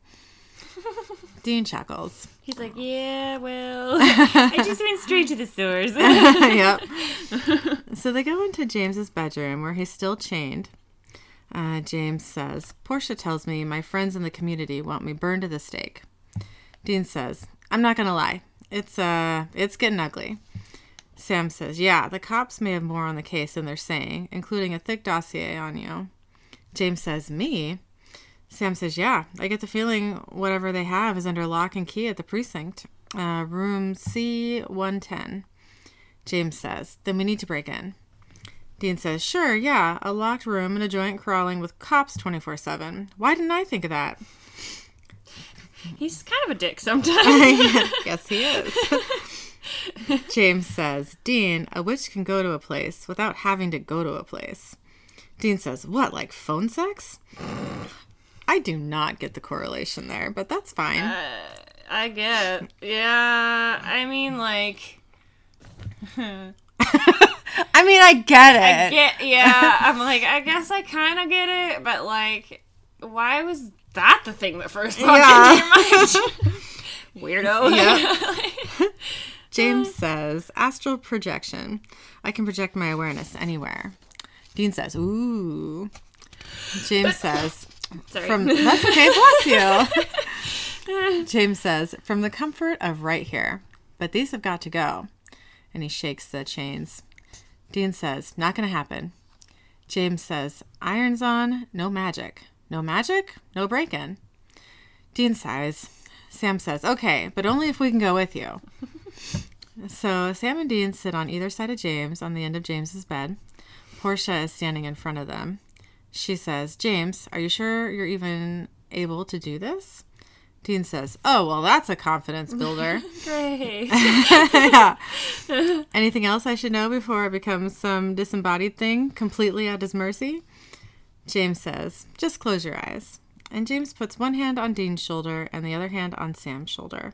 Dean chuckles. He's like, yeah, well, I just went straight to the source. yep. So they go into James's bedroom where he's still chained. Uh, James says, Portia tells me my friends in the community want me burned to the stake. Dean says, I'm not gonna lie. It's uh it's getting ugly. Sam says, Yeah, the cops may have more on the case than they're saying, including a thick dossier on you. James says, Me? Sam says, Yeah, I get the feeling whatever they have is under lock and key at the precinct. Uh, room C110. James says, Then we need to break in. Dean says, Sure, yeah, a locked room and a joint crawling with cops 24 7. Why didn't I think of that? He's kind of a dick sometimes. yes, he is. James says, Dean, a witch can go to a place without having to go to a place. Dean says, What, like phone sex? I do not get the correlation there, but that's fine. Uh, I get. Yeah, I mean, like, I mean, I get it. I get. Yeah, I'm like, I guess I kind of get it, but like, why was that the thing that first popped Yeah. into your mind? Weirdo. Yeah. James uh. says, Astral projection. I can project my awareness anywhere. Dean says, Ooh. James says, Sorry. From that's okay, bless you. James says, from the comfort of right here. But these have got to go. And he shakes the chains. Dean says, not gonna happen. James says, irons on, no magic. No magic, no break in. Dean sighs. Sam says, okay, but only if we can go with you. so Sam and Dean sit on either side of James on the end of James's bed. Portia is standing in front of them. She says, James, are you sure you're even able to do this? Dean says, Oh, well, that's a confidence builder. Great. yeah. Anything else I should know before I become some disembodied thing completely at his mercy? James says, Just close your eyes. And James puts one hand on Dean's shoulder and the other hand on Sam's shoulder.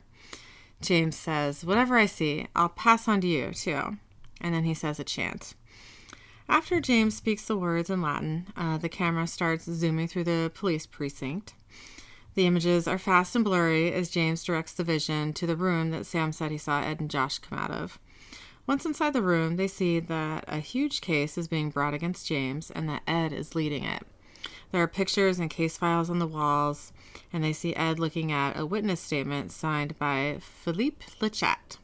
James says, Whatever I see, I'll pass on to you, too. And then he says a chant. After James speaks the words in Latin, uh, the camera starts zooming through the police precinct. The images are fast and blurry as James directs the vision to the room that Sam said he saw Ed and Josh come out of. Once inside the room, they see that a huge case is being brought against James and that Ed is leading it. There are pictures and case files on the walls, and they see Ed looking at a witness statement signed by Philippe Lechat,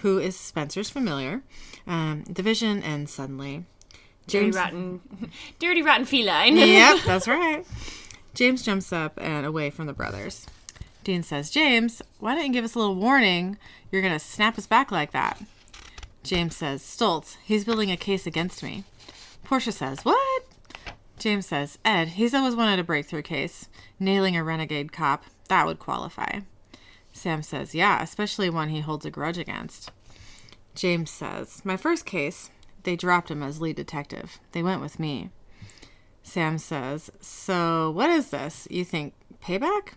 who is Spencer's familiar. Um, the vision ends suddenly. Dirty rotten, dirty rotten feline. yep, that's right. James jumps up and away from the brothers. Dean says, James, why don't you give us a little warning? You're going to snap us back like that. James says, Stoltz, he's building a case against me. Portia says, What? James says, Ed, he's always wanted a breakthrough case. Nailing a renegade cop, that would qualify. Sam says, Yeah, especially one he holds a grudge against. James says, My first case, they dropped him as lead detective. They went with me. Sam says, So, what is this? You think payback?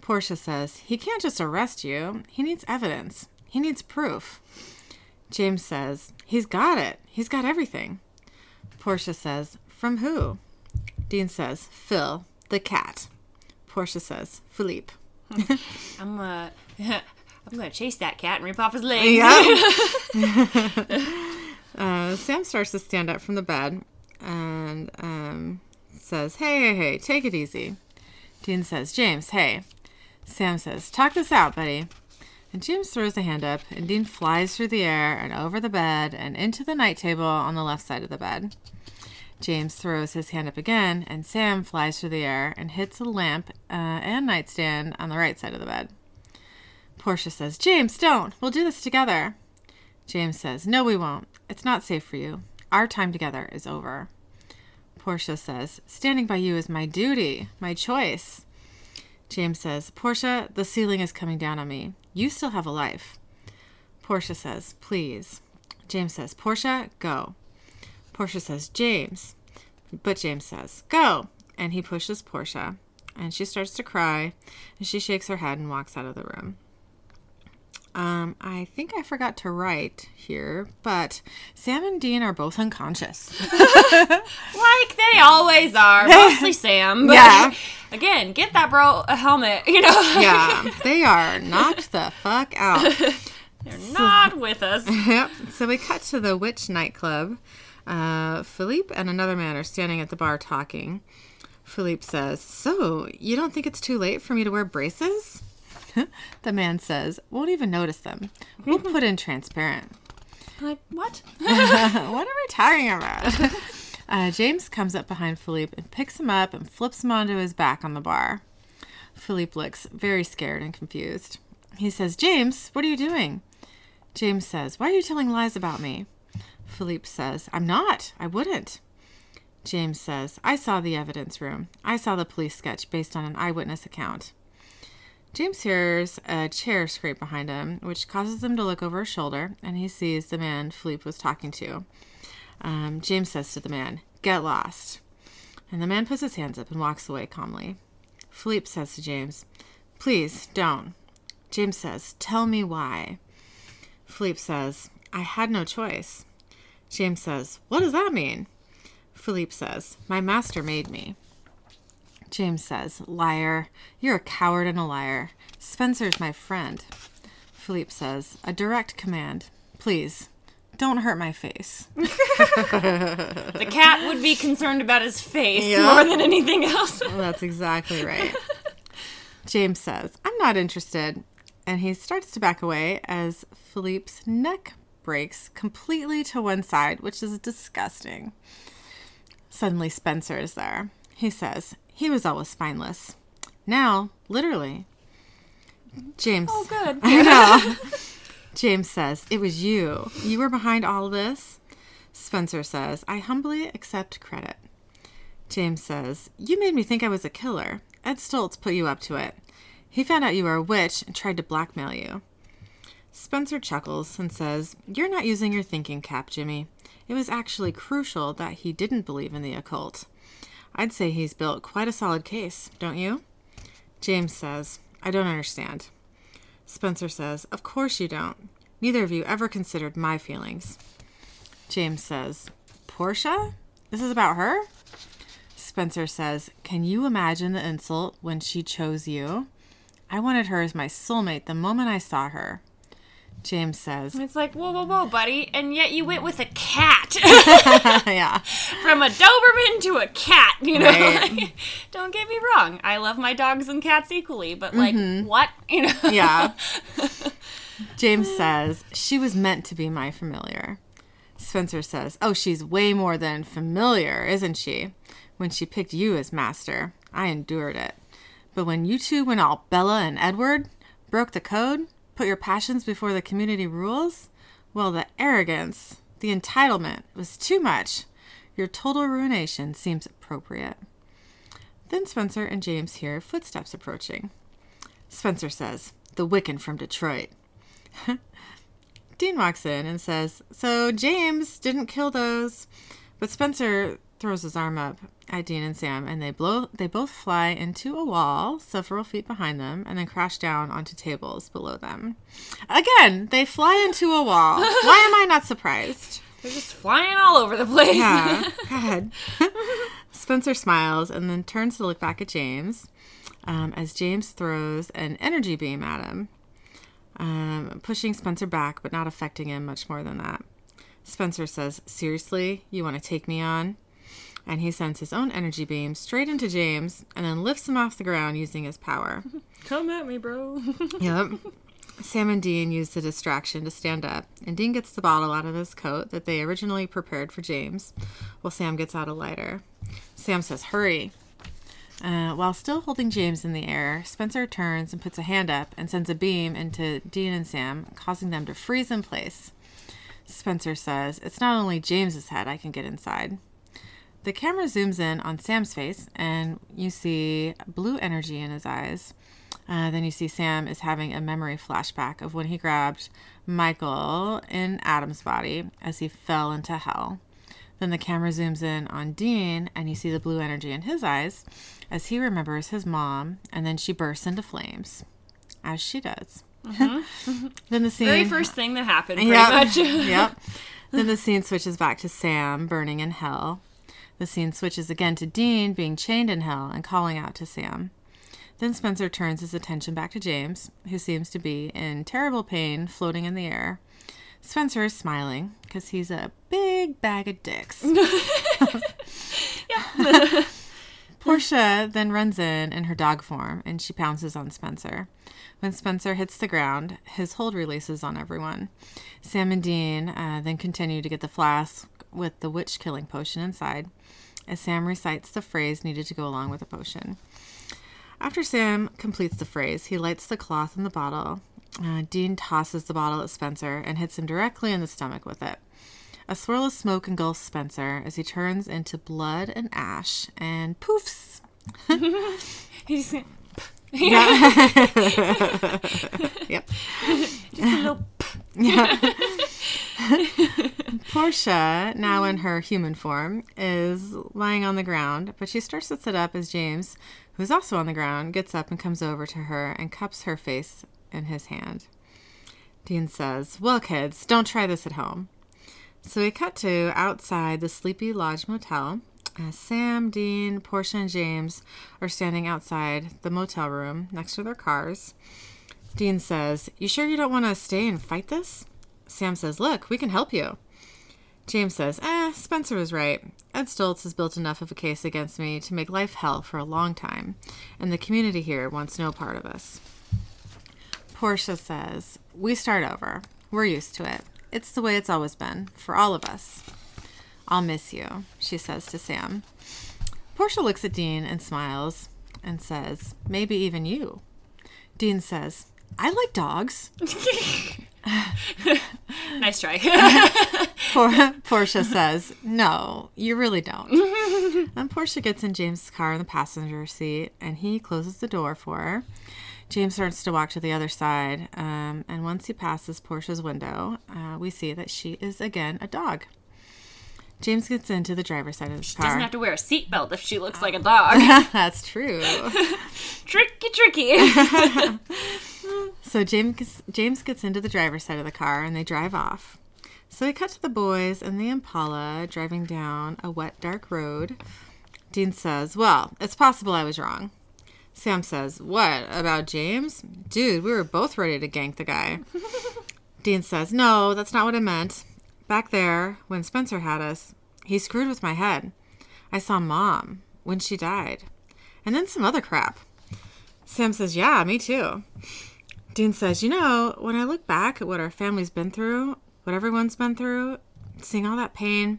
Portia says, He can't just arrest you. He needs evidence. He needs proof. James says, He's got it. He's got everything. Portia says, From who? Dean says, Phil, the cat. Portia says, Philippe. I'm uh, I'm gonna chase that cat and rip off his legs. Yeah. uh, Sam starts to stand up from the bed and um, says, Hey, hey, hey, take it easy. Dean says, James, hey. Sam says, Talk this out, buddy. And James throws a hand up, and Dean flies through the air and over the bed and into the night table on the left side of the bed. James throws his hand up again, and Sam flies through the air and hits a lamp uh, and nightstand on the right side of the bed. Portia says, James, don't. We'll do this together. James says, No, we won't. It's not safe for you. Our time together is over. Portia says, Standing by you is my duty, my choice. James says, Portia, the ceiling is coming down on me. You still have a life. Portia says, Please. James says, Portia, go. Portia says, James. But James says, Go. And he pushes Portia. And she starts to cry. And she shakes her head and walks out of the room. Um, I think I forgot to write here, but Sam and Dean are both unconscious. Like they always are. Mostly Sam. But Yeah. Again, get that bro a helmet. You know. yeah, they are knocked the fuck out. They're not with us. Yep. So we cut to the witch nightclub. Uh, Philippe and another man are standing at the bar talking. Philippe says, So, you don't think it's too late for me to wear braces? the man says, Won't even notice them. We'll put in transparent. Like what? what are we talking about? uh, James comes up behind Philippe and picks him up and flips him onto his back on the bar. Philippe looks very scared and confused. He says, James, what are you doing? James says, Why are you telling lies about me? Philippe says, I'm not. I wouldn't. James says, I saw the evidence room. I saw the police sketch based on an eyewitness account. James hears a chair scrape behind him, which causes him to look over his shoulder, and he sees the man Philippe was talking to. Um, James says to the man, Get lost. And the man puts his hands up and walks away calmly. Philippe says to James, Please don't. James says, Tell me why. Philippe says, I had no choice. James says, What does that mean? Philippe says, My master made me. James says, Liar. You're a coward and a liar. Spencer's my friend. Philippe says, A direct command. Please, don't hurt my face. The cat would be concerned about his face Yeah. more than anything else. That's exactly right. James says, I'm not interested. And he starts to back away as Philippe's neck breaks completely to one side, which is disgusting. Suddenly, Spencer is there. He says, He was always spineless. Now, literally. James. Oh, good. I know. James says, It was you. You were behind all this. Spencer says, I humbly accept credit. James says, You made me think I was a killer. Ed Stoltz put you up to it. He found out you were a witch and tried to blackmail you. Spencer chuckles and says, You're not using your thinking cap, Jimmy. It was actually crucial that he didn't believe in the occult. I'd say he's built quite a solid case, don't you? James says, I don't understand. Spencer says, Of course you don't. Neither of you ever considered my feelings. James says, Portia? This is about her? Spencer says, Can you imagine the insult when she chose you? I wanted her as my soulmate the moment I saw her. James says, It's like, whoa, whoa, whoa, buddy. And yet you went with a cat. Yeah. From a Doberman to a cat, you know? Right. Like, don't get me wrong. I love my dogs and cats equally, but like, what? You know? Mm-hmm. Yeah. James says, She was meant to be my familiar. Spencer says, Oh, she's way more than familiar, isn't she? When she picked you as master, I endured it. But when you two went all Bella and Edward, broke the code, put your passions before the community rules, well, the arrogance, the entitlement was too much. Your total ruination seems appropriate. Then Spencer and James hear footsteps approaching. Spencer says, The Wiccan from Detroit. Dean walks in and says, So James didn't kill those. But Spencer throws his arm up at Dean and Sam and they blow they both fly into a wall several feet behind them and then crash down onto tables below them. Again, they fly into a wall. Why am I not surprised? They're just flying all over the place. Yeah. God. Spencer smiles and then turns to look back at James um, as James throws an energy beam at him, um, pushing Spencer back, but not affecting him much more than that. Spencer says, Seriously, you want to take me on? And he sends his own energy beam straight into James and then lifts him off the ground using his power. Come at me, bro. Yep. Sam and Dean use the distraction to stand up, and Dean gets the bottle out of his coat that they originally prepared for James, while Sam gets out a lighter. Sam says, Hurry. Uh, while still holding James in the air, Spencer turns and puts a hand up and sends a beam into Dean and Sam, causing them to freeze in place. Spencer says, It's not only James's head I can get inside. The camera zooms in on Sam's face, and you see blue energy in his eyes. Uh, then you see Sam is having a memory flashback of when he grabbed Michael in Adam's body as he fell into hell. Then the camera zooms in on Dean, and you see the blue energy in his eyes as he remembers his mom, and then she bursts into flames, as she does. then the scene. The very first thing that happened, pretty Yep. much. yep. Then the scene switches back to Sam burning in hell. The scene switches again to Dean being chained in hell and calling out to Sam. Then Spencer turns his attention back to James, who seems to be in terrible pain floating in the air. Spencer is smiling because he's a big bag of dicks. Portia then runs in in her dog form and she pounces on Spencer. When Spencer hits the ground, his hold releases on everyone. Sam and Dean uh, then continue to get the flask with the witch killing potion inside, as Sam recites the phrase needed to go along with the potion. After Sam completes the phrase, he lights the cloth in the bottle. Uh, Dean tosses the bottle at Spencer and hits him directly in the stomach with it. A swirl of smoke engulfs Spencer as he turns into blood and ash and poofs. He's just Yep. Just a little. Yeah. Portia, now in her human form, is lying on the ground, but she starts to sit up as James, who's also on the ground, gets up and comes over to her and cups her face in his hand. Dean says, Well, kids, don't try this at home. So we cut to outside the Sleepy Lodge Motel. Uh, Sam, Dean, Portia, and James are standing outside the motel room next to their cars. Dean says, You sure you don't want to stay and fight this? Sam says, Look, we can help you. James says, Eh, Spencer was right. Ed Stoltz has built enough of a case against me to make life hell for a long time, and the community here wants no part of us. Portia says, We start over. We're used to it. It's the way it's always been, for all of us. I'll miss you, she says to Sam. Portia looks at Dean and smiles and says, Maybe even you. Dean says, I like dogs. nice try. Por- Portia says, No, you really don't. and Portia gets in James' car in the passenger seat and he closes the door for her. James starts to walk to the other side, um, and once he passes Portia's window, uh, we see that she is again a dog. James gets into the driver's side of his car. She Doesn't have to wear a seatbelt if she looks like a ah. dog. That's true. tricky, tricky. So James James gets into the driver's side of the car and they drive off. So we cut to the boys and the Impala driving down a wet, dark road. Dean says, Well, it's possible I was wrong. Sam says, What, about James? Dude, we were both ready to gank the guy. Dean says, No, that's not what I meant. Back there, when Spencer had us, he screwed with my head. I saw mom when she died. And then some other crap. Sam says, Yeah, me too. Dean says, You know, when I look back at what our family's been through, what everyone's been through, seeing all that pain,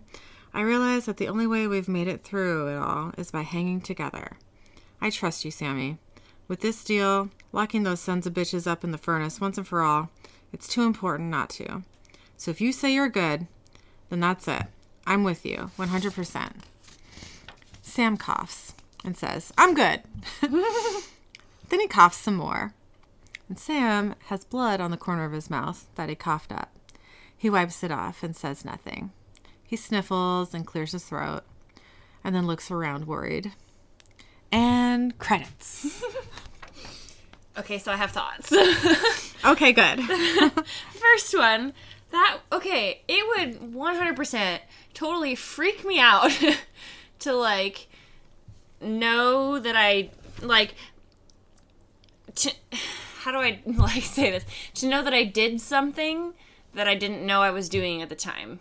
I realize that the only way we've made it through it all is by hanging together. I trust you, Sammy. With this deal, locking those sons of bitches up in the furnace once and for all, it's too important not to. So if you say you're good, then that's it. I'm with you, 100%. Sam coughs and says, I'm good. then he coughs some more. And Sam has blood on the corner of his mouth that he coughed up. He wipes it off and says nothing. He sniffles and clears his throat and then looks around worried. And credits. okay, so I have thoughts. Okay, good. First one, that okay, it would 100% totally freak me out to like know that I like to how do I like say this? To know that I did something that I didn't know I was doing at the time.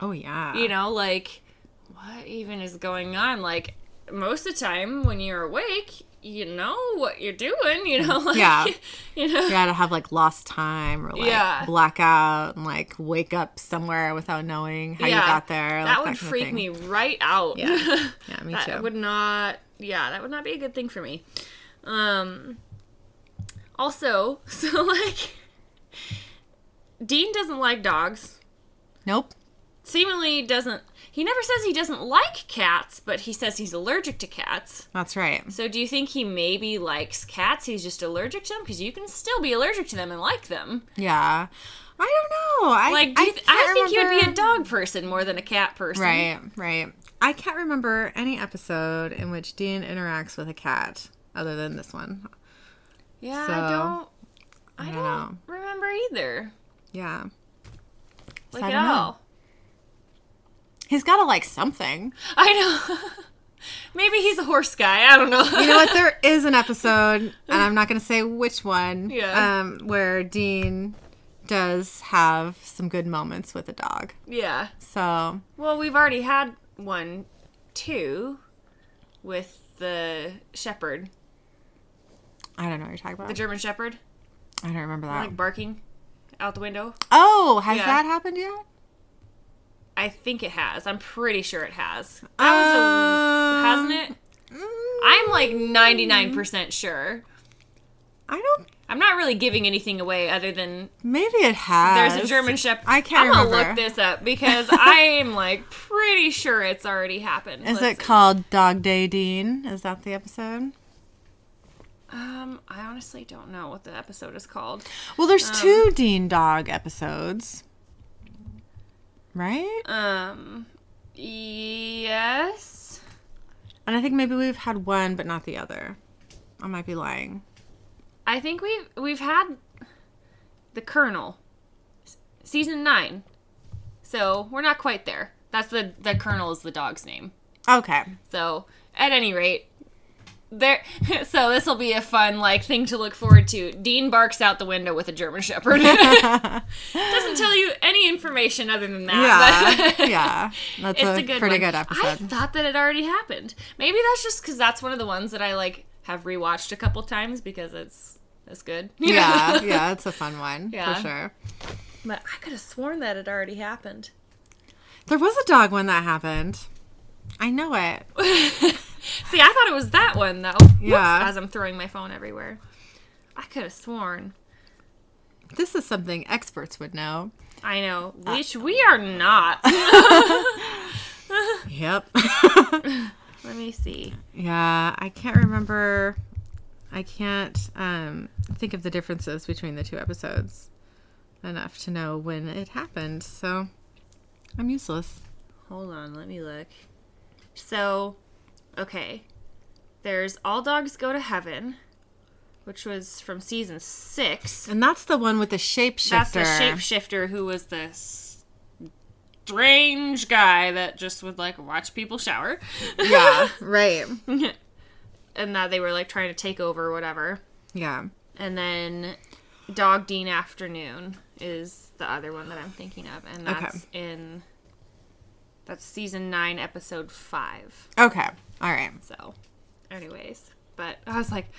Oh, yeah. You know, like what even is going on? Like most of the time when you're awake, you know what you're doing, you know, like Yeah. you know. You gotta have like lost time or like Yeah. blackout and like wake up somewhere without knowing how you got there. like, that would kind of freak me right out. Yeah. Yeah, me that too. would not. Yeah, that would not be a good thing for me. Um. Also, so like, Dean doesn't like dogs. Nope. Seemingly doesn't. He never says he doesn't like cats, but he says he's allergic to cats. That's right. So do you think he maybe likes cats? He's just allergic to them because you can still be allergic to them and like them. Yeah. I don't know. I Like, do you th- I, think he would be a dog person more than a cat person. Right, right. I can't remember any episode in which Dean interacts with a cat other than this one. Yeah, So- I don't. I don't don't, remember either. Yeah. Like I at all. He's got to like something. I know. Maybe he's a horse guy. I don't know. You know what? There is an episode, and I'm not going to say which one, Yeah. um, where Dean does have some good moments with a dog. yeah. So, Well, we've already had one, too, with the shepherd, I don't know what you're talking about. the. German shepherd, I don't remember that. like barking out the window. oh, has Yeah. that happened yet? I think it has. I'm pretty sure it has. That was a, hasn't it? I'm like 99% sure. I don't. I'm not really giving anything away other than Maybe it has. there's a German shepherd. I can't I'm gonna remember. look this up because I am like pretty sure it's already happened. Is Let's it see. called Dog Day Dean? Is that the episode? Um, I honestly don't know what the episode is called. Well, there's Um, two Dean Dog episodes. Right? Um, yes. And I think maybe we've had one, but not the other. I might be lying. I think we've we've had the Colonel, season nine. So we're not quite there. That's the the Colonel is the dog's name. Okay. So at any rate, there. So this will be a fun like thing to look forward to. Dean barks out the window with a German Shepherd. Doesn't tell you any information other than that. Yeah. yeah. That's It's a, a, good pretty one. good I thought that it already happened. Maybe that's just because that's one of the ones that I like have rewatched a couple times because it's it's good. yeah. Yeah. It's a fun one. Yeah. For sure. but I could have sworn that it already happened. There was a dog when that happened. I know it. See, I thought it was that one though. Whoops, Yeah. as I'm throwing my phone everywhere, I could have sworn. This is something experts would know. I know, which we are not. Yep. Let me see. yeah. I can't remember. I can't um, think of the differences between the two episodes enough to know when it happened. So I'm useless. Hold on, let me look. So, okay. There's All Dogs Go to Heaven, which was from season six. And that's the one with the shapeshifter. That's the shapeshifter who was this strange guy that just would like watch people shower. Yeah. Right. and that they were like trying to take over or whatever. Yeah. And then Dog Dean Afternoon is the other one that I'm thinking of. And Okay. that's in that's season nine, episode five. Okay. All right. So, anyways, but I was like,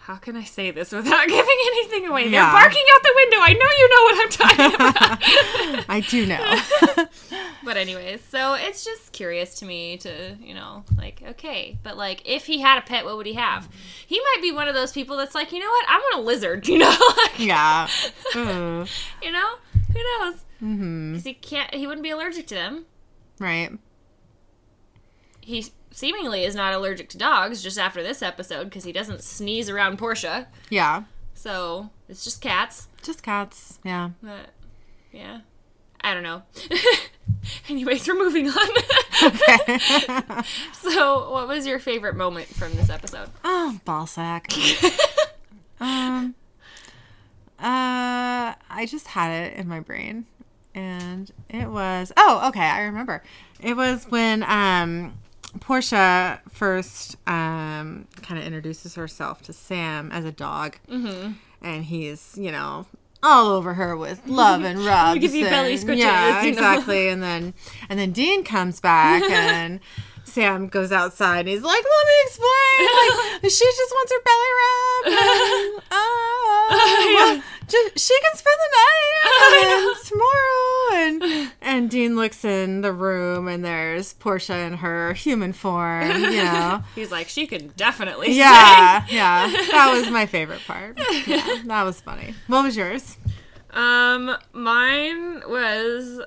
how can I say this without giving anything away? They're barking out the window. I know you know what I'm talking about. I do know. but anyways, so it's just curious to me to, you know, like, okay, but like, if he had a pet, what would he have? He might be one of those people that's like, you know what? I want a lizard. You know, like, yeah. Ooh. you know, who knows? Mm-hmm. Because he can't. He wouldn't be allergic to them. Right. He seemingly is not allergic to dogs. Just after this episode, because he doesn't sneeze around Portia. Yeah. So it's just cats. Just cats. Yeah. But yeah, I don't know. Anyways, we're moving on. Okay. so, what was your favorite moment from this episode? oh, ball sack. um. Uh, I just had it in my brain, and it was. Oh, okay. I remember. It was when um Portia first um kind of introduces herself to Sam as a dog, mm-hmm. and he's you know all over her with love and rubs. give you belly scratches, Yeah, you know. exactly. And then and then Dean comes back and. Sam goes outside and he's like, "Let me explain. Like, she just wants her belly rubbed. And, oh, well, ju- she can spend the night and tomorrow." And and Dean looks in the room and there's Portia in her human form. You know, He's like, she can definitely. stay." yeah, yeah. That was my favorite part. Yeah, that was funny. What was yours? Um, mine was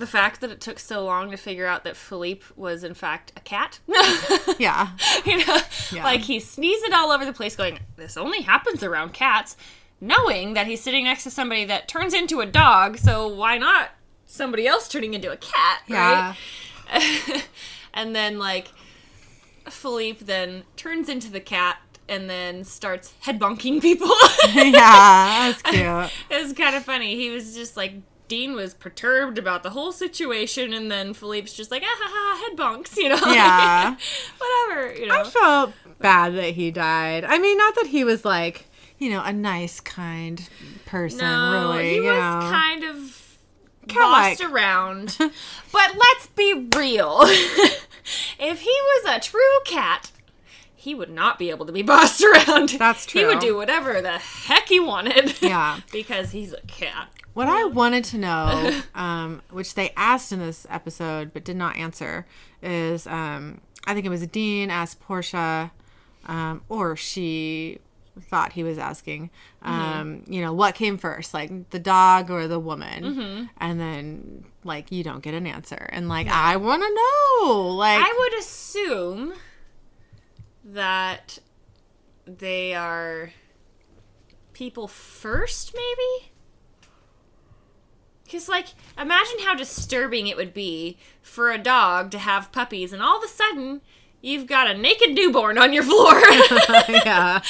the fact that it took so long to figure out that Philippe was in fact a cat. Yeah, you know, Yeah. like he's sneezing all over the place, going, "This only happens around cats," knowing that he's sitting next to somebody that turns into a dog. So why not somebody else turning into a cat? yeah, Right? and then like Philippe then turns into the cat and then starts head bonking people. yeah, that's cute. it was kind of funny. He was just like Dean was perturbed about the whole situation, and then Philippe's just like, ah ha ha, head bonks, you know? Yeah. Whatever, you know. I felt bad that he died. I mean, not that he was like, you know, a nice, kind person, no, really. he was know. kind of bossed around. but let's be real. if he was a true cat, he would not be able to be bossed around. That's true. He would do whatever the heck he wanted. Yeah. because he's a cat. What I wanted to know, um, which they asked in this episode but did not answer, is um, I think it was Dean asked Portia, um, or she thought he was asking, um, you know, what came first, like the dog or the woman? And then, like, you don't get an answer. And, like, I want to know. Like, I would assume that they are people first, maybe? Because, like, imagine how disturbing it would be for a dog to have puppies and all of a sudden you've got a naked newborn on your floor. yeah,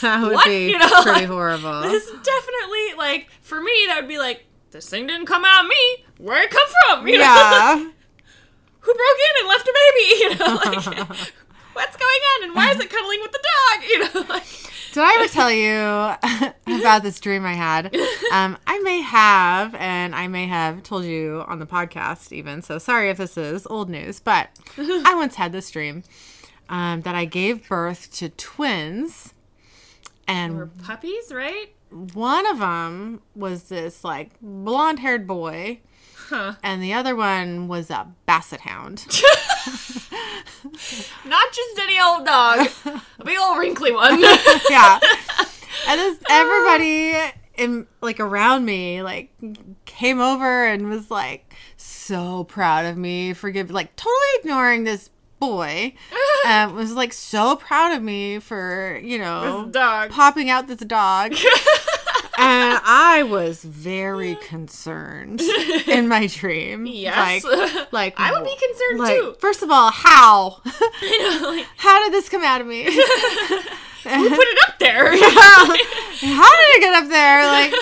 that would What? be You know, pretty horrible. this definitely, like, for me, that would be like, this thing didn't come out of me. Where'd it come from? You know? yeah. who broke in and left a baby? You know, like, what's going on and why is it cuddling with the dog? You know, like, Did I ever tell you about this dream I had? Um, I may have, and I may have told you on the podcast even. So sorry if this is old news, but I once had this dream um, that I gave birth to twins, and we're puppies, right? one of them was this like blonde haired boy, Huh. and the other one was a basset hound. Not just any old dog, a big old wrinkly one. yeah. And this, everybody in like around me like came over and was like so proud of me for giving like totally ignoring this boy. Um, was like so proud of me for you know This dog. popping out this dog. And I was very concerned in my dream. Yes. Like, like I would be concerned like, too. First of all, how? Know, like, how did this come out of me? Who put it up there? yeah. how did it get up there? Like,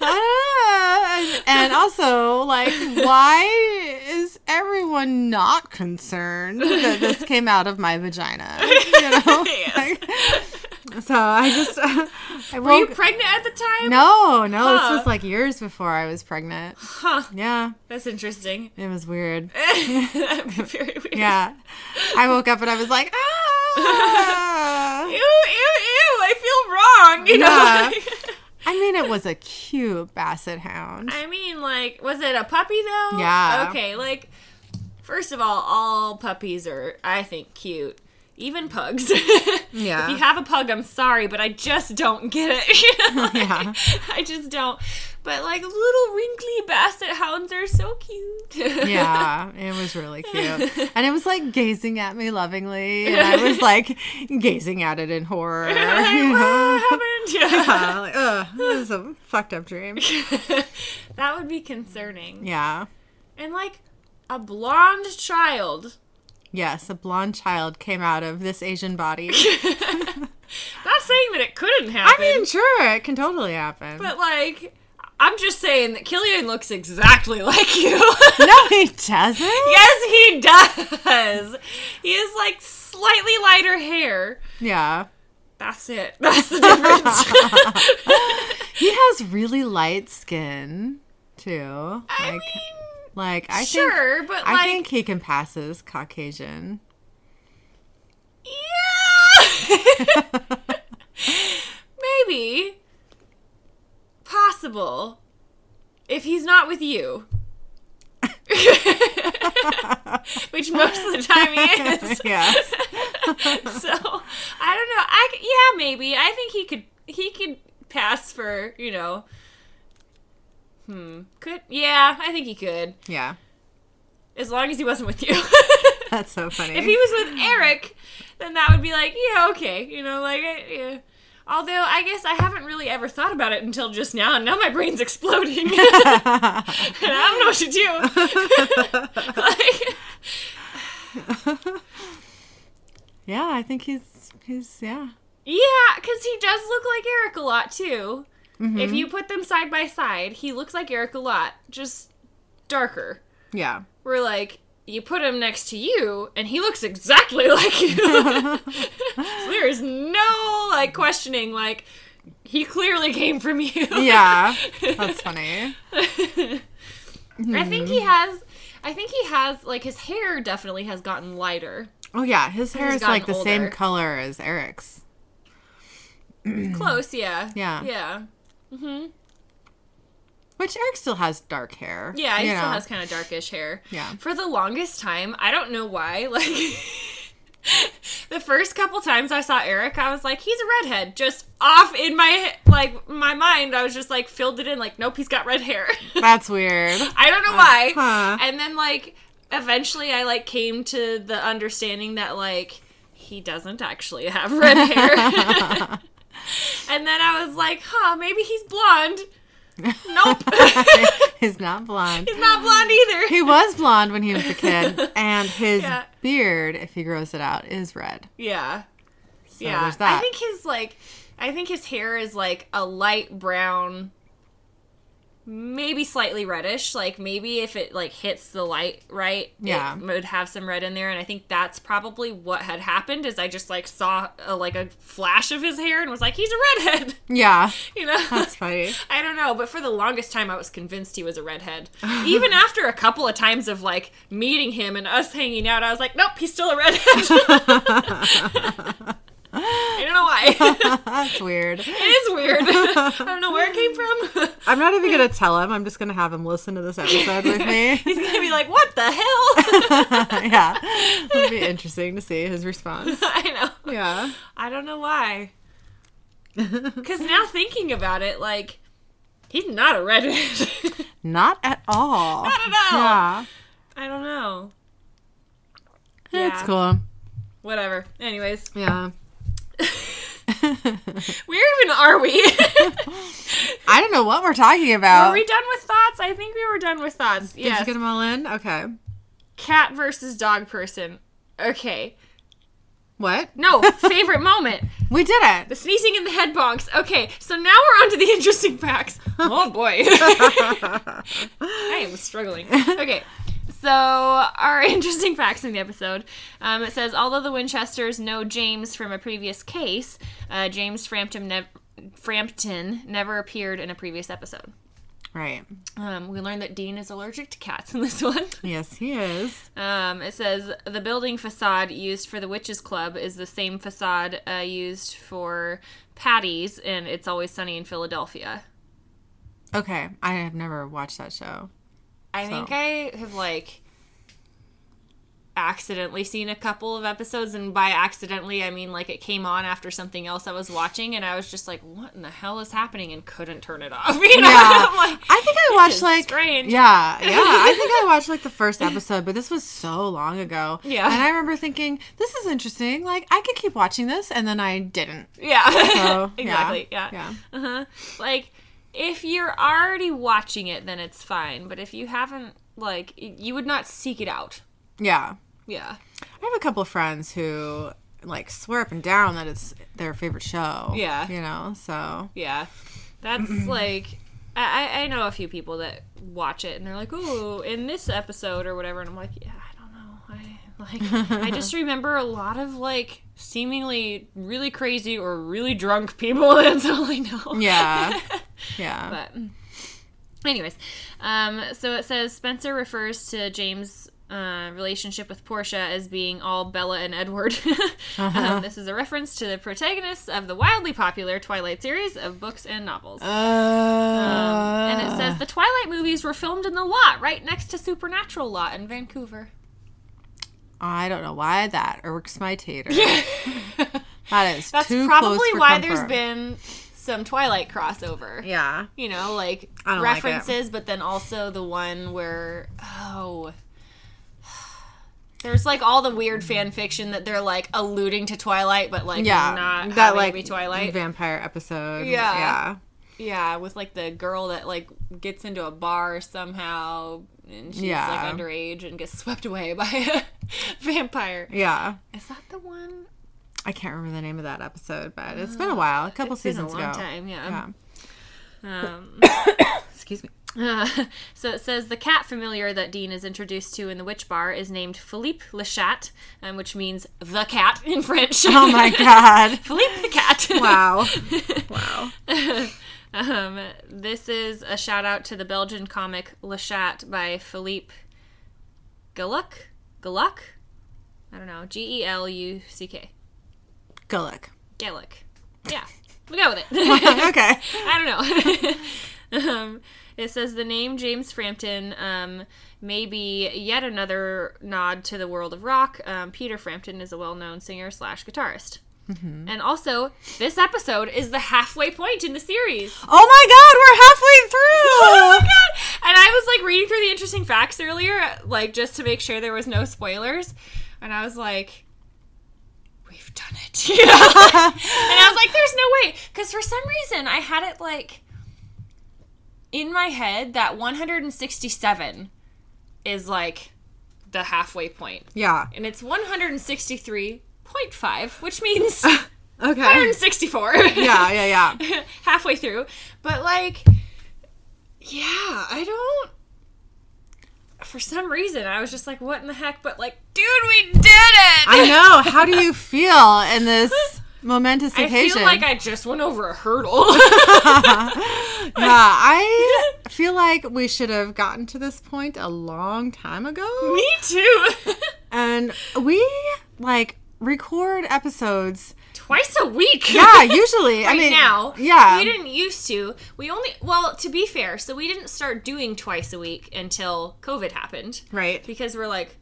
ah. and also, like, why is everyone not concerned that this came out of my vagina? You know, Yes. Like, so I just, I Were you pregnant at the time? no, no, Huh. this was like years before I was pregnant. Huh. Yeah, That's interesting. it was weird. That'd be very weird. Yeah, I woke up and I was like, ah. Ah. Ew, ew, ew. I feel wrong. You Yeah. know? I mean, it was a cute basset hound. I mean, like, was it a puppy though? Yeah. Okay, like, first of all, all puppies are, I think, cute. Even pugs. Yeah. If you have a pug, I'm sorry, but I just don't get it. Like, Yeah. I just don't. But like little wrinkly basset hounds are so cute. yeah, it was really cute. And it was like gazing at me lovingly. And I was like gazing at it in horror. Like, what happened? Yeah. Yeah, like, ugh, this is a fucked up dream. that would be concerning. Yeah. And like a blonde child. Yes, a blonde child came out of this Asian body. Not saying that it couldn't happen. I mean, sure, it can totally happen. but like, I'm just saying that Killian looks exactly like you. no, he doesn't. yes, he does. He has like slightly lighter hair. Yeah. That's it. That's the difference. He has really light skin, too. I Like, mean, like I think sure, but I like, think he can pass as Caucasian. yeah, maybe, possible, if he's not with you. Which most of the time he is. yeah. so I don't know. I yeah maybe. I think he could he could pass for you know. Hmm. Could yeah. I think he could Yeah. as long as he wasn't with you. That's so funny. if he was with Eric, then that would be like yeah okay you know like yeah. Although I guess I haven't really ever thought about it until just now, and now my brain's exploding. and I don't know what to do. like, yeah, I think he's he's yeah. Yeah, because he does look like Eric a lot too. Mm-hmm. If you put them side by side, he looks like Eric a lot, just darker. Yeah. We're like you put him next to you, and he looks exactly like you. so there is no like questioning. Like he clearly came from you. Yeah. That's funny. I think he has. I think he has like his hair definitely has gotten lighter. Oh yeah, his hair is like the gotten same color as Eric's. Close, yeah. Yeah. Yeah. Mm-hmm. Which Eric still has dark hair. Yeah, he still know. has kind of darkish hair. Yeah. For the longest time, I don't know why, like the first couple times I saw Eric, I was like, he's a redhead. Just off in my like my mind, I was just like filled it in like, nope, he's got red hair. That's weird. I don't know why. Uh, huh. And then like eventually I like came to the understanding that like he doesn't actually have red hair. and then I was like, huh, maybe he's blonde. Nope. He's not blonde. he's not blonde either. He was blonde when he was a kid, and his Yeah. beard, if he grows it out, is red. Yeah. So yeah. I think his like I think his hair is like a light brown maybe slightly reddish. Like maybe if it like hits the light right, Yeah. it would have some red in there. And I think that's probably what had happened. Is I just like saw a, like a flash of his hair and was like, he's a redhead. yeah, You know. that's funny. I don't know, but for the longest time, I was convinced he was a redhead. Even after a couple of times of like meeting him and us hanging out, I was like, nope, he's still a redhead. I don't know why. That's weird. it is weird. I don't know where it came from. I'm not even gonna tell him. I'm just gonna have him listen to this episode with me. He's gonna be like, "What the hell?" yeah, it'll be interesting to see his response. I know. Yeah. I don't know why. Because now thinking about it, like, he's not a redhead. Not at all. Not at all. Yeah. I don't know. It's cool. Whatever. Anyways, Yeah. where even are we? I don't know what we're talking about. Are we done with thoughts? I think we were done with thoughts. Did yes. you get them all in? Okay. Cat versus dog person. Okay. What? No, favorite moment. We did it. The sneezing in the head bonks. Okay, so now we're on to the interesting facts. Oh boy. I am struggling. Okay. So, our interesting facts in the episode. Um, it says, although the Winchesters know James from a previous case, uh, James Frampton, nev- Frampton never appeared in a previous episode. Right. Um, we learned that Dean is allergic to cats in this one. Yes, he is. Um, it says the building facade used for the Witches Club is the same facade uh, used for Paddy's, and it's always sunny in Philadelphia. Okay. I have never watched that show. I So- think I have like accidentally seen a couple of episodes, and by accidentally I mean like it came on after something else I was watching, and I was just like, "What in the hell is happening?" and couldn't turn it off. You know? Yeah. Like, I think I watched like strange. Yeah, yeah. I think I watched like the first episode, but this was so long ago. Yeah. And I remember thinking, this is interesting. Like I could keep watching this, and then I didn't. yeah, So yeah. exactly. Yeah. Yeah. Uh-huh. Like if you're already watching it then it's fine, but if you haven't like you would not seek it out. Yeah. Yeah. I have a couple of friends who like swear up and down that it's their favorite show. Yeah. You know, so Yeah. That's like I I I know a few people that watch it and they're like, "Oh, in this episode or whatever." And I'm like, "Yeah, I don't know. I like I just remember a lot of like seemingly really crazy or really drunk people. That's all I know. yeah. Yeah. But, anyways, um, so it says Spencer refers to James' uh, relationship with Portia as being all Bella and Edward. um, this is a reference to the protagonists of the wildly popular Twilight series of books and novels. uh, Um, and it says the Twilight movies were filmed in the lot right next to Supernatural lot in Vancouver. I don't know why that irks my tater. That is That's too probably close for why comfort. there's been some Twilight crossover. Yeah. you know, like I don't like it. references, but then also the one where oh, there's like all the weird fan fiction that they're like alluding to Twilight, but like Yeah. not that like be Twilight. vampire episode. Yeah. Yeah. Yeah, with like the girl that like gets into a bar somehow. And she's Yeah. like underage and gets swept away by a vampire. Yeah. Is that the one? I can't remember the name of that episode, but it's been a while, a couple It's been a seasons long ago. time, yeah. Yeah. Um, Excuse me. Uh, so it says the cat familiar that Dean is introduced to in the witch bar is named Philippe Le Chat, um, which means the cat in French. Oh my god. Philippe the cat. Wow. Wow. Um, this is a shout out to the Belgian comic Le Chat by Philippe Galuck. Galuck? I don't know. G E L U C K. Gulick. Gaelic. Yeah, we go with it. okay. I don't know. um, it says the name James Frampton um, may be yet another nod to the world of rock. Um, Peter Frampton is a well-known singer slash guitarist. Mm-hmm. And also, this episode is the halfway point in the series. Oh my god, we're halfway through. Oh my god! And I was like reading through the interesting facts earlier, like just to make sure there was no spoilers. And I was like, we've done it. You know? and I was like, there's no way. Because for some reason, I had it like in my head that 167 is like the halfway point. Yeah. And it's 163.5, which means Okay. 164. Yeah, yeah, yeah. halfway through. But like, yeah, I don't. For some reason, I was just like, "What in the heck?" But like, dude, we did it! I know. How do you feel in this momentous I occasion? feel like I just went over a hurdle. yeah, I feel like we should have gotten to this point a long time ago. Me too. And we like record episodes. Twice a week. Yeah, usually. I mean, now, yeah, we didn't used to. We only, well, to be fair, so we didn't start doing twice a week until COVID happened. right. because we're like,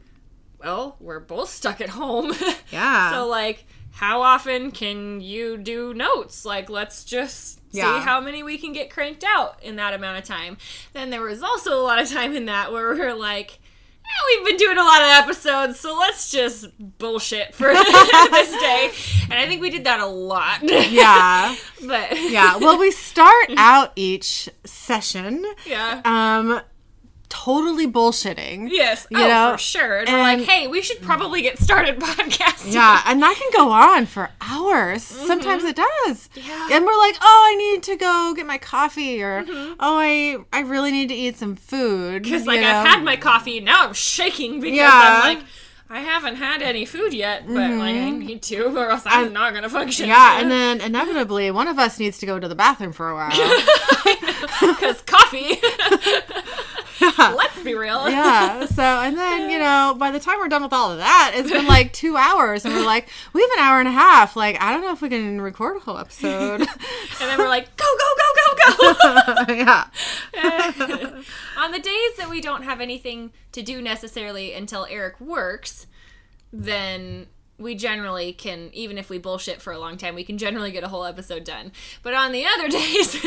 well, we're both stuck at home. Yeah. so like, how often can you do notes? Like, let's just Yeah. see how many we can get cranked out in that amount of time. Then there was also a lot of time in that where we are like. "Eh, We've been doing a lot of episodes, so let's just bullshit for this day. And I think we did that a lot. Yeah, but yeah. Well, we start out each session, yeah. um, totally bullshitting. Yes, you oh, know, for sure. And, we're like, hey, we should probably get started podcasting. Yeah, and that can go on for hours. Sometimes it does. Mm-hmm. Yeah. And we're like, oh, I need to go get my coffee, or Mm-hmm. oh, I I really need to eat some food. Because like I've had my coffee now I'm shaking because Yeah. Mm-hmm. I'm like I haven't had any food yet, but like I need to, or else I'm not gonna function. Yeah, and then inevitably one of us needs to go to the bathroom for a while. because coffee. Let's be real. yeah. So and then you know by the time we're done with all of that, it's been like two hours, and we're like, we have an hour and a half. Like I don't know if we can record a whole episode. And then we're like, go, go, go, go, go. yeah. On the days that we don't have anything to do necessarily until Eric works, then we generally can, even if we bullshit for a long time, we can generally get a whole episode done. But on the other days,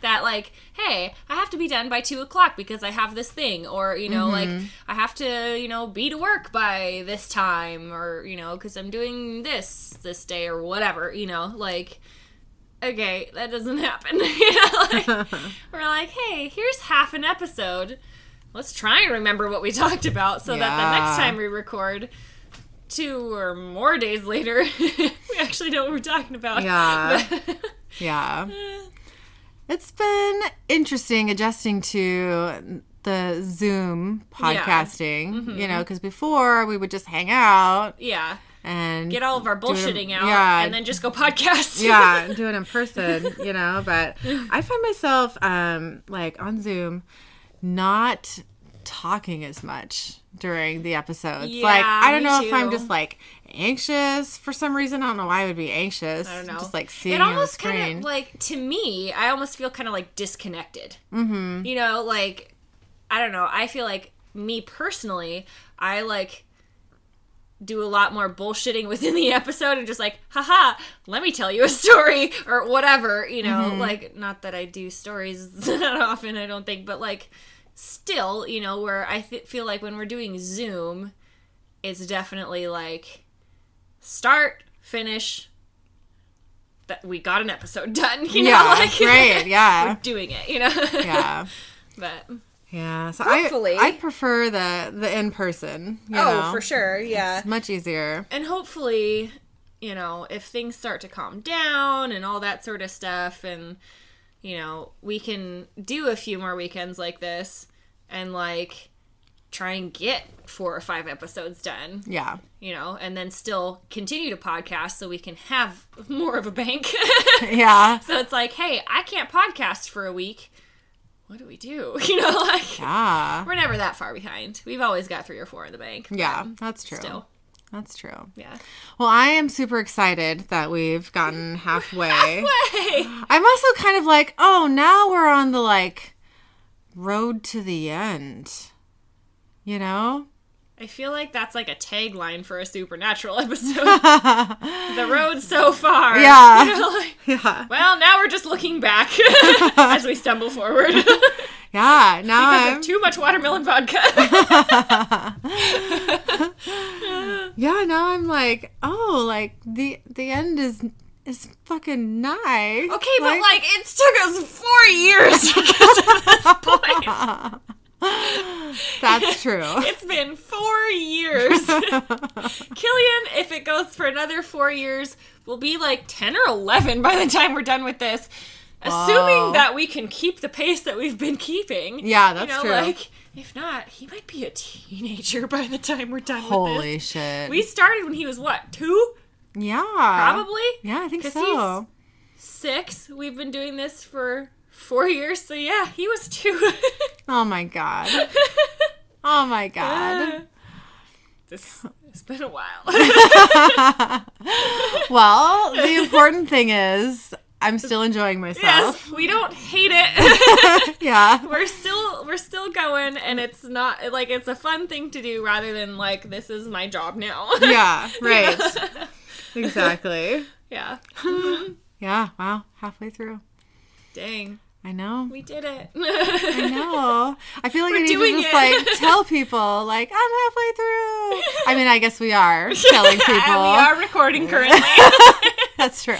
that like, hey, I have to be done by two o'clock because I have this thing, or you know, like mm-hmm. I have to, you know, be to work by this time, or you know, because I'm doing this this day or whatever, you know, like. Okay, that doesn't happen. you know, like, we're like, hey, here's half an episode. Let's try and remember what we talked about so that the next time we record, two or more days later, we actually know what we're talking about. Yeah. Yeah. It's been interesting adjusting to the Zoom podcasting, you know, because before we would just hang out yeah. and Get all of our do it- bullshitting out Yeah. and then just go podcast. yeah, do it in person, you know. But I find myself um, like on Zoom not talking as much during the episodes. like I don't know if I'm just like anxious for some reason. I don't know why I would be anxious. I don't know. Just like seeing it on the almost screen. kind of like to me, I almost feel kind of like disconnected. Mm-hmm. You know, like I don't know. I feel like me personally, I like do a lot more bullshitting within the episode and just like, haha, let me tell you a story or whatever. You know, Mm-hmm. like not that I do stories that often. I don't think, but like still, you know, where I th- feel like when we're doing Zoom, it's definitely like start, finish. That we got an episode done, you know, yeah, like right, yeah, we're doing it, you know. yeah. but Yeah, so Hopefully. I I prefer the the in person. You oh, know? for sure, yeah. It's much easier. and hopefully, you know, if things start to calm down and all that sort of stuff, and, you know, we can do a few more weekends like this and, like, try and get four or five episodes done, Yeah. you know, and then still continue to podcast so we can have more of a bank. Yeah. so it's like, hey, I can't podcast for a week. What do we do? You know, like, Yeah. we're never that far behind. We've always got three or four in the bank. Yeah, that's true. Still, That's true. yeah. Well, I am super excited that we've gotten halfway. Hey! I'm also kind of like, oh, now we're on the like road to the end. You know? I feel like that's like a tagline for a supernatural episode. the road so far. Yeah. You know, like, Yeah. well, now we're just looking back as we stumble forward Yeah. Now because I'm of too much watermelon vodka. Yeah, now I'm like, oh, like the the end is is fucking nigh. Okay, but like it took us four years to get to this point. that's true. It's been four years. Killian, if it goes for another four years, will be like 10 or 11 by the time we're done with this. Wow. Assuming that we can keep the pace that we've been keeping. Yeah, that's you know, true. Like, if not, he might be a teenager by the time we're done with Holy shit. We started when he was what, two? yeah. Probably? Yeah, I think so. Six. We've been doing this for four years, so yeah, he was two. Oh my god. Oh my god. Uh, this, it's been a while. Well, the important thing is I'm still enjoying myself. yes, we don't hate it. Yeah. we're still we're still going and it's not like it's a fun thing to do rather than like this is my job now Yeah, right. Exactly. yeah mm-hmm. Yeah, wow, halfway through. dang I know. we did it I know. I feel like We're I need to just it. like tell people, like, I'm halfway through. I mean, I guess we are telling people. we are recording currently That's true.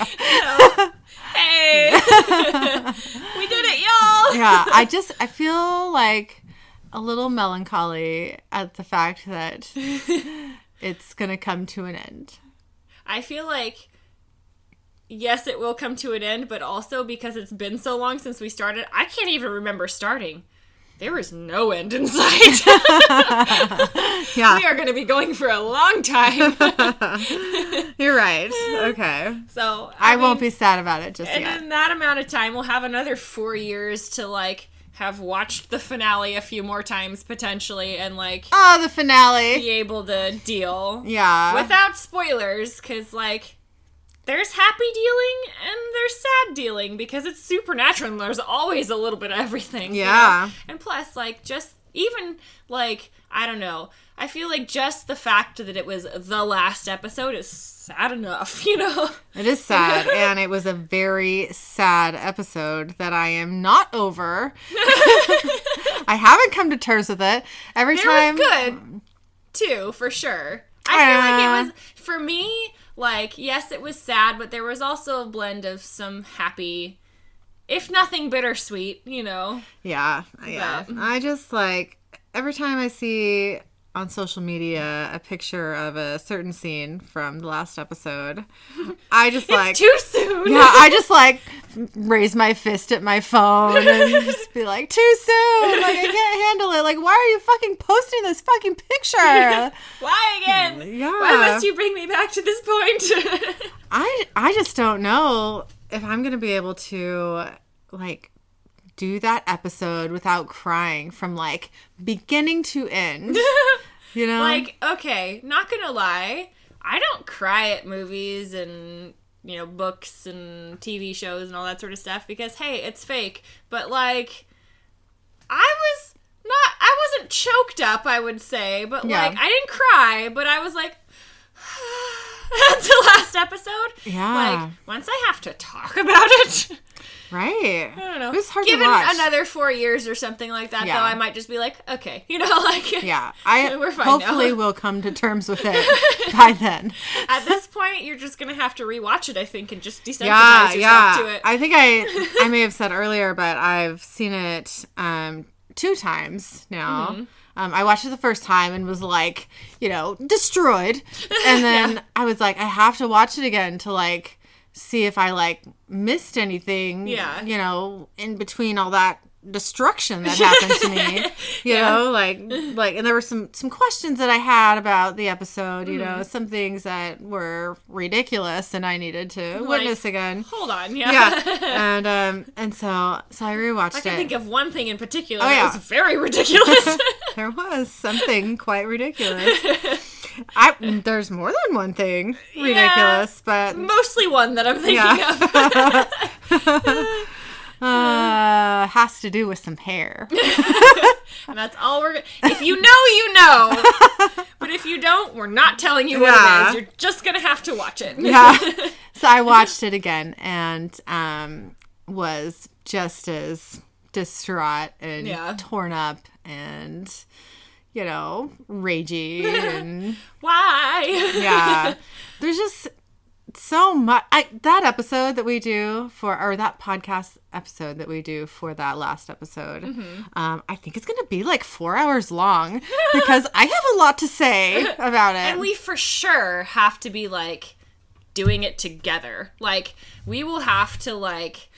Hey. We did it y'all. Yeah, I just I feel like a little melancholy at the fact that it's gonna come to an end. i feel like yes it will come to an end but also because it's been so long since we started i can't even remember starting there was no end in sight Yeah, we are going to be going for a long time you're right. Okay, so I, won't be sad about it just And yet. in that amount of time, we'll have another four years to like have watched the finale a few more times potentially, and like Oh, the finale. be able to deal Yeah. without spoilers, because like there's happy dealing and there's sad dealing because it's supernatural and there's always a little bit of everything. you know? Yeah. And plus, like just even like I don't know. I feel like just the fact that it was the last episode is sad enough, you know? It is sad, and it was a very sad episode that I am not over. I haven't come to terms with it. Every It time, was good too, for sure. I feel like it was for me. Like, yes, it was sad, but there was also a blend of some happy, if nothing bittersweet. You know, Yeah, yeah. But- I just like every time I see on social media a picture of a certain scene from the last episode, I just like too soon. yeah, I just like raise my fist at my phone and just be like, too soon. Like I can't handle it. Like, why are you fucking posting this fucking picture? Why again? Yeah. Why must you bring me back to this point? I I just don't know if I'm gonna be able to like do that episode without crying from like beginning to end. You know, like, okay, not gonna lie, I don't cry at movies and you know books and TV shows and all that sort of stuff because hey, it's fake. But like, I was not, I wasn't choked up, I would say, but Yeah. like, I didn't cry, but I was like. the last episode, Yeah. Like once I have to talk about it, right? I don't know. It was hard Given to watch. another four years or something like that, Yeah. though, I might just be like, okay, you know, like yeah, I We're fine hopefully now. will come to terms with it by then. At this point, you're just gonna have to rewatch it, I think, and just desensitize Yeah, yourself yeah. to it. I think I I may have said earlier, but I've seen it um two times now. Mm-hmm. Um, I watched it the first time and was like, you know, destroyed. And then I was like, I have to watch it again to like see if I like missed anything. Yeah. You know, in between all that destruction that happened to me. You know, like like and there were some some questions that I had about the episode, you Mm-hmm. know, some things that were ridiculous and I needed to witness again. Hold on, yeah. Yeah. and um and so so I rewatched I can it. think of one thing in particular Oh, that yeah. was very ridiculous. there was something quite ridiculous. I there's more than one thing ridiculous, but Mostly one that I'm thinking Yeah. of. uh has to do with some hair. And that's all we're gonna. If you know, you know. But if you don't, we're not telling you what Yeah. it is. You're just gonna have to watch it. yeah. So I watched it again and um was just as distraught and Yeah. torn up and you know, ragey and Why? yeah. There's just so much I, that episode that we do for or that podcast episode that we do for that last episode um, i think it's gonna be like four hours long because i have a lot to say about it And we for sure have to be like doing it together. Like we will have to like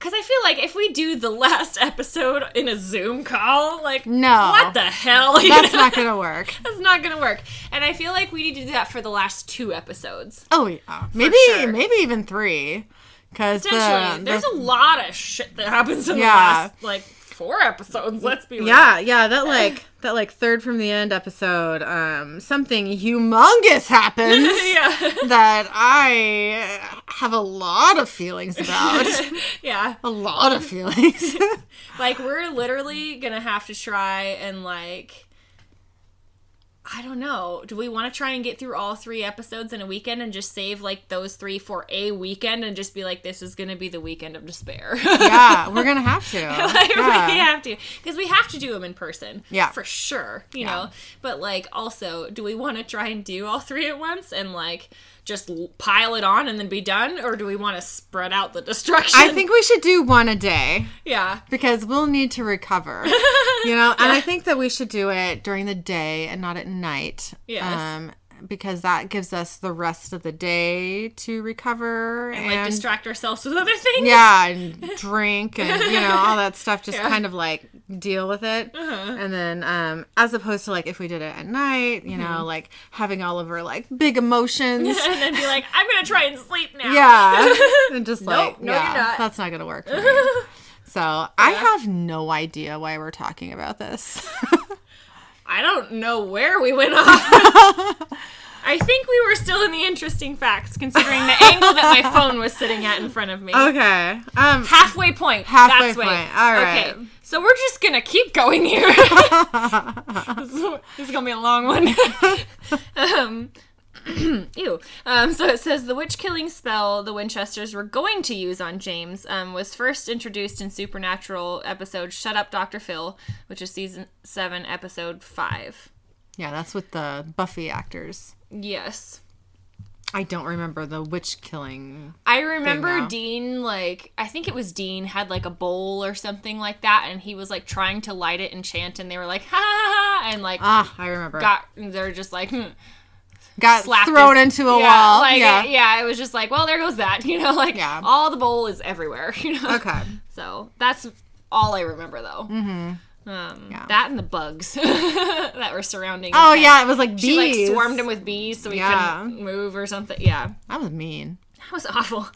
cuz I feel like if we do the last episode in a Zoom call, like No. What the hell? You that's know? not gonna work That's not going to work. And I feel like we need to do that for the last two episodes. oh yeah maybe sure. maybe even three because the, there's the a lot of shit that happens in the last like four episodes. Let's be real. yeah yeah that like that like third from the end episode um something humongous happens yeah. that I have a lot of feelings about. yeah. a lot of feelings. Like we're literally gonna have to try and like I don't know. Do we want to try and get through all three episodes in a weekend and just save like those three for a weekend and just be like, this is gonna be the weekend of despair? yeah, we're gonna have to. like, yeah. we have to because we have to do them in person Yeah. for sure you Yeah. know but like also do we want to try and do all three at once and like just pile it on and then be done or do we want to spread out the destruction I think we should do one a day yeah because we'll need to recover. You know, and I think that we should do it during the day and not at night. Yes. Um because that gives us the rest of the day to recover and like distract ourselves with other things yeah, and drink and you know all that stuff. Just Yeah. Uh-huh. kind of like deal with it, and then um, as opposed to like if we did it at night, you Mm-hmm. know, like having all of our like big emotions. and then be like i'm gonna try and sleep now yeah, and just like no, yeah, you're not. that's not gonna work. So I have no idea why we're talking about this. I don't know where we went off I think we were still in the interesting facts, considering the angle that my phone was sitting at in front of me. okay. Um. Halfway point. Halfway That's way. point. All right. Okay. So we're just gonna keep going here. this, is, this is gonna be a long one. um, ew. Um, so it says the witch killing spell the Winchesters were going to use on James um, was first introduced in Supernatural episode "Shut Up, Doctor Phil," which is season seven, episode five. Yeah, that's with the Buffy actors. Yes. I don't remember the witch killing. I remember. Dean, like, I think it was Dean, had like a bowl or something like that, and he was like trying to light it and chant, and they were like, ha ha ha, and like, Ah, I remember. got, they're just like, hmm, Got thrown his- into a yeah, wall. Like, yeah. yeah, it was just like, well, there goes that, you know, like, Yeah. all the bowl is everywhere, you know? Okay. So that's all I remember, though. Mm-hmm. Um, Yeah. That and the bugs that were surrounding. Oh yeah, it was like bees. She like swarmed him with bees so he Yeah. couldn't move or something. Yeah. That was mean. That was awful.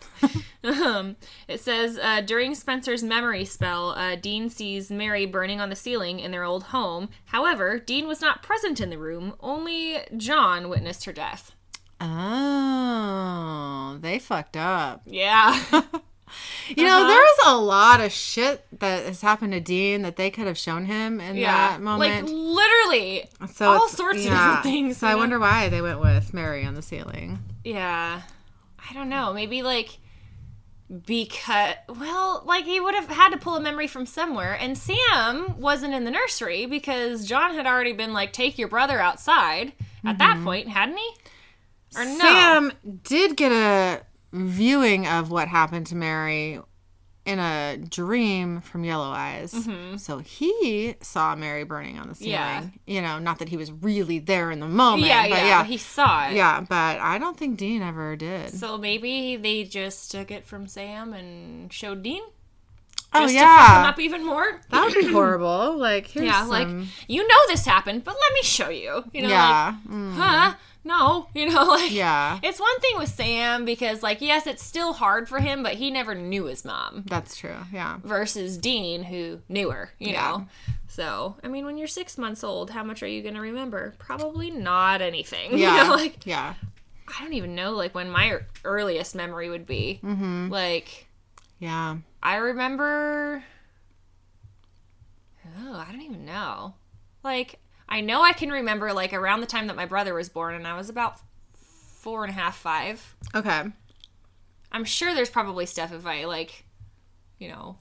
um, it says uh, during Spencer's memory spell, uh, Dean sees Mary burning on the ceiling in their old home. However, Dean was not present in the room. Only John witnessed her death. Oh, they fucked up. Yeah. You know, Uh-huh. there was a lot of shit that has happened to Dean that they could have shown him in yeah. that moment. Like literally. so all sorts of yeah. different things, So I know? wonder why they went with Mary on the ceiling. Yeah. I don't know. Maybe like because well, like he would have had to pull a memory from somewhere and Sam wasn't in the nursery because John had already been like take your brother outside at that mm-hmm. point, hadn't he? Or no. Sam did get a viewing of what happened to Mary in a dream from Yellow Eyes. So he saw Mary burning on the ceiling. Mm-hmm. Yeah. You know, not that he was really there in the moment. yeah, but yeah, yeah. He saw it. yeah, but I don't think Dean ever did. So maybe they just took it from Sam and showed Dean. oh Just to fuck him yeah. up even more. That would be horrible. Like here's Yeah, like you know this happened, but let me show you. You know, yeah. mm, huh? No, you know, like yeah. It's one thing with Sam because, like, yes, it's still hard for him, but he never knew his mom. That's true. Yeah. Versus Dean, who knew her, you Yeah. know. So, I mean, when you're six months old, how much are you going to remember? Probably not anything. Yeah. You know, like yeah. I don't even know, like, when my earliest memory would be. Mm-hmm. Like, Yeah. I remember. Oh, I don't even know. Like, I know I can remember, like, around the time that my brother was born, and I was about four and a half, five. Okay. I'm sure there's probably stuff if I, like, you know,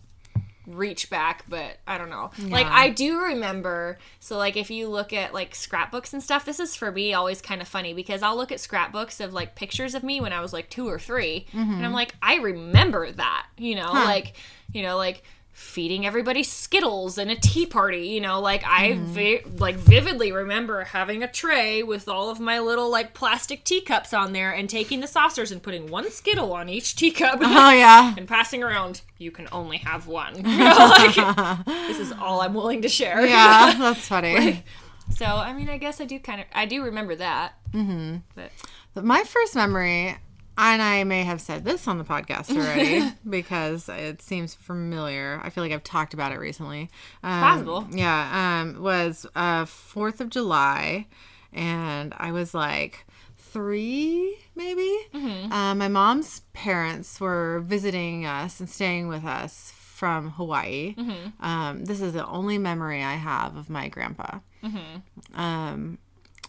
reach back, but I don't know. Like, I do remember. So, like, if you look at, like, scrapbooks and stuff, this is for me always kind of funny because I'll look at scrapbooks of, like, pictures of me when I was, like, two or 3 And mm-hmm. I'm like, I remember that, you know, like, you know, like, feeding everybody skittles and a tea party you know like i vi- like vividly remember having a tray with all of my little like plastic teacups on there and taking the saucers and putting one skittle on each teacup Oh yeah. and passing around you can only have one you know, like, this is all i'm willing to share Yeah. That's funny. so i mean i guess i do kind of i do remember that mm-hmm. but But my first memory, and I may have said this on the podcast already because it seems familiar. I feel like I've talked about it recently. Um, Possible. Yeah. Um, was uh, 4th of July, and I was like three, maybe. Uh, my mom's parents were visiting us and staying with us from Hawaii. Um, this is the only memory I have of my grandpa. Um,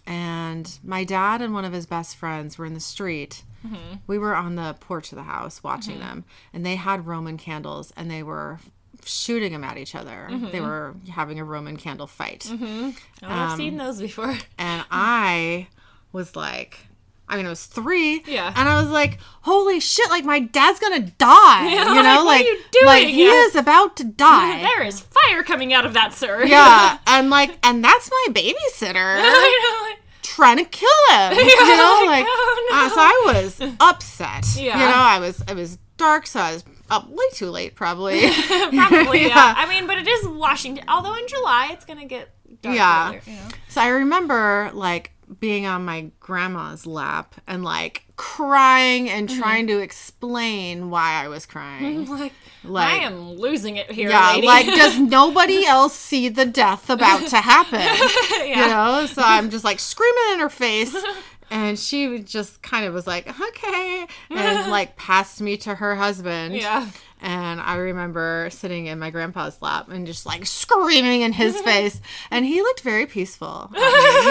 and my dad and one of his best friends were in the street. Mm-hmm. We were on the porch of the house watching mm-hmm. them, and they had Roman candles and they were shooting them at each other. Mm-hmm. They were having a Roman candle fight. oh, i've um, seen those before And I was like, I mean, I was three. Yeah. And I was like, holy shit, like my dad's gonna die. Yeah, you know, like, what are like, you doing? like he Yeah. is about to die. there is fire coming out of that sir yeah. And like, and that's my babysitter I know, trying to kill him. you know, like, like, oh, no. uh, so I was upset. Yeah. You know, I was, it was dark, so I was up way too late, probably. Probably, yeah. Yeah. I mean, but it is Washington. Although in July it's gonna get dark Yeah. earlier, you know. So I remember like being on my grandma's lap and like crying and Mm-hmm. trying to explain why I was crying. Like, Like I am losing it here, yeah, lady. like does nobody else see the death about to happen? yeah. You know, so I'm just like screaming in her face. And she just kind of was like, okay, and like passed me to her husband. Yeah. And I remember sitting in my grandpa's lap and just like screaming in his face. And he looked very peaceful. You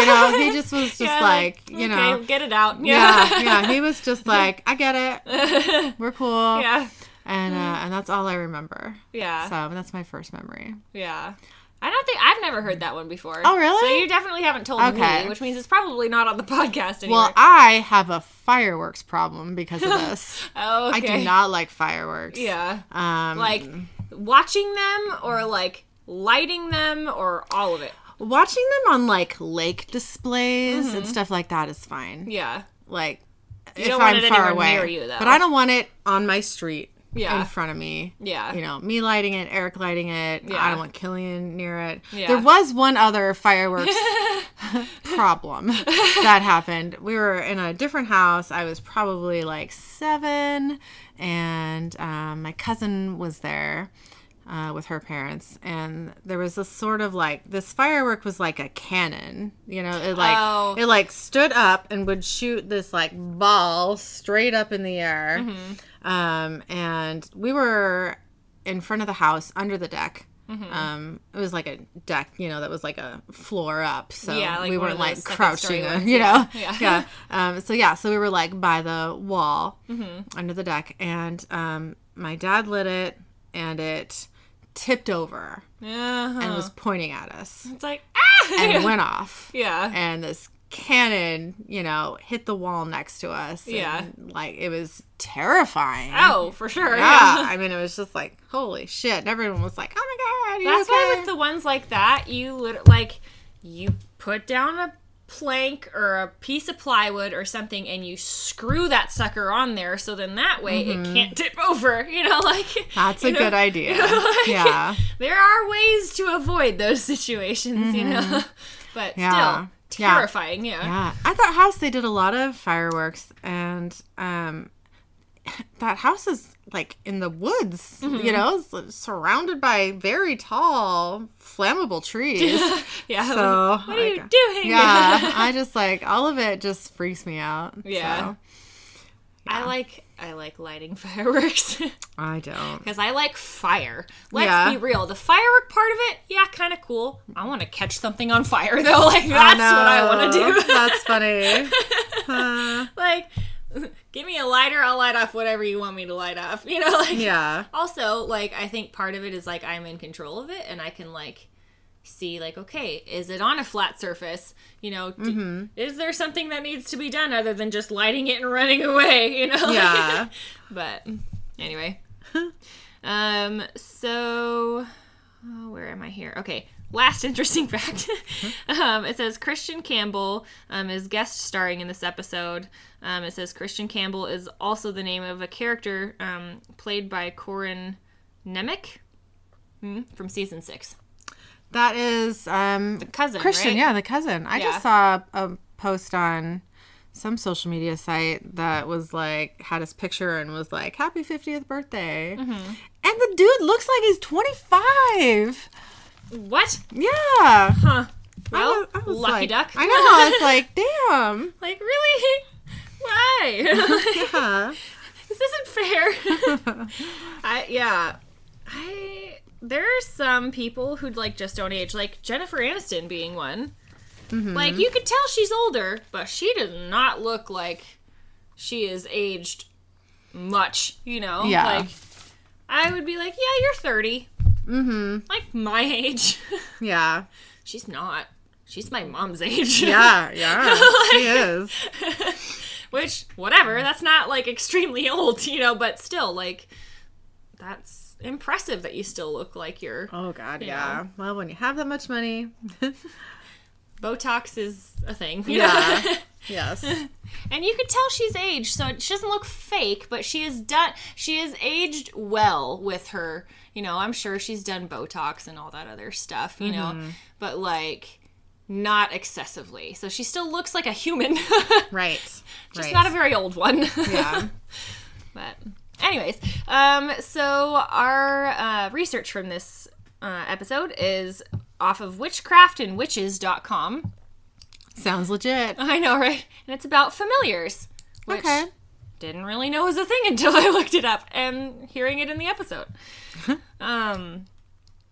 know, he just was just Yeah, like, you okay, know, get it out. yeah, Yeah. yeah. He was just like, I get it. We're cool. Yeah. And uh, and that's all I remember. Yeah. So that's my first memory. Yeah. I don't think I've never heard that one before. Oh, really? So you definitely haven't told Okay. me, which means it's probably not on the podcast anymore. Well, I have a fireworks problem because of this. oh, okay. I do not like fireworks. Yeah. Um, Like watching them or like lighting them or all of it. watching them on like lake displays and stuff like that is fine. Yeah. Like if Mm-hmm. don't want I'm it far away, near you, though. but I don't want it on my street. Yeah. in front of me. Yeah. You know, me lighting it, Eric lighting it. Yeah. I don't want Killian near it. Yeah. There was one other fireworks problem that happened. We were in a different house. I was probably like seven, and um, my cousin was there. Uh, with her parents, and there was this sort of like this firework was like a cannon, you know. It like Oh. it like stood up and would shoot this like ball straight up in the air. Mm-hmm. Um, and we were in front of the house under the deck. Mm-hmm. Um, it was like a deck, you know, that was like a floor up. So Yeah, like we weren't like crouching, ones, you know? yeah, yeah. Um, so yeah, so we were like by the wall Mm-hmm. under the deck, and um, my dad lit it, and it tipped over Yeah. and was pointing at us, It's like ah. and it went off yeah. and this cannon, you know, hit the wall next to us. Yeah. and, like it was terrifying. Oh, for sure. yeah. I mean, it was just like holy shit. And everyone was like, "Oh my god, you That's okay?" why with the ones like that, you lit- like you put down a plank or a piece of plywood or something and you screw that sucker on there so then that way it can't tip over you know like Mm-hmm. That's a know, good idea. like, yeah. there are ways to avoid those situations you know but Mm-hmm. Yeah. still Yeah. Terrifying yeah. Yeah, at that house they did a lot of fireworks, and um, that house is like in the woods. Mm-hmm. You know, surrounded by very tall, flammable trees. yeah So, what are you doing yeah, I just like all of it just freaks me out. Yeah. so, i like i like lighting fireworks I don't. because I like fire. Let's Yeah. be real. The firework part of it, yeah, kind of cool. I want to catch something on fire though. Like that's what I want to do. That's funny. Like, give me a lighter. I'll light off whatever you want me to light off. You know, like. yeah. Also, like, I think part of it is like I'm in control of it, and I can like see like okay is it on a flat surface? You know d- Mm-hmm. is there something that needs to be done other than just lighting it and running away you know? Yeah. but anyway. Um so oh, where am i here? Okay last interesting fact. Um, it says christian campbell um, is guest starring in this episode. Um, it says christian campbell is also the name of a character um, played by corin nemec hmm, from season six That is um the cousin Christian, right? yeah, the cousin. I Yeah. just saw a post on some social media site that was like had his picture and was like happy 50th birthday. Mm-hmm. And the dude looks like he's 25. what Yeah. huh I well was- I was lucky like- duck I know. I was like, damn. like really why Yeah. this isn't fair. I yeah. I there are some people who like just don't age, like Jennifer Aniston being one. Mm-hmm. Like you could tell she's older, but she does not look like she is aged much, you know? Yeah. Like I would be like, Yeah, you're thirty. Mm-hmm. Like my age. Yeah. she's not. She's my mom's age. Yeah. Yeah. she is. Which, whatever, that's not like extremely old, you know, but still, like, that's impressive that you still look like you're. Oh God. You Yeah. Well, when you have that much money. Botox is a thing. Yeah. yes. and you could tell she's aged, so she doesn't look fake, but she is done. She is aged well with her. You know, I'm sure she's done Botox and all that other stuff. You know, mm-hmm. but like not excessively. So she still looks like a human, Right. just right. not a very old one. Yeah. But, anyways, um, so our uh, research from this uh, episode is off of witchcraftandwitches.com. Sounds legit. I know, right? And it's about familiars, which Okay. didn't really know was a thing until I looked it up and hearing it in the episode. um,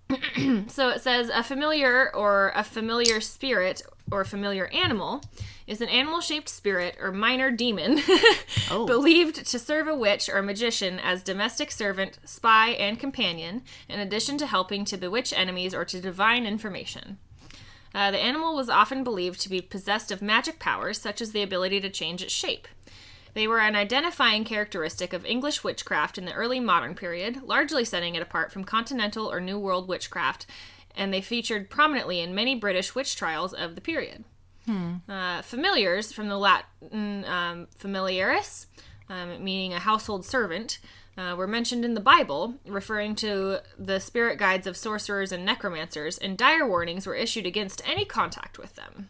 so it says a familiar or a familiar spirit or familiar animal is an animal shaped spirit or minor demon Oh. believed to serve a witch or magician as domestic servant, spy, and companion, in addition to helping to bewitch enemies or to divine information. Uh, the animal was often believed to be possessed of magic powers, such as the ability to change its shape. They were an identifying characteristic of English witchcraft in the early modern period, largely setting it apart from continental or New World witchcraft, and they featured prominently in many British witch trials of the period. Uh, familiars, from the Latin um, familiaris, um, meaning a household servant, uh, were mentioned in the Bible, referring to the spirit guides of sorcerers and necromancers, and dire warnings were issued against any contact with them.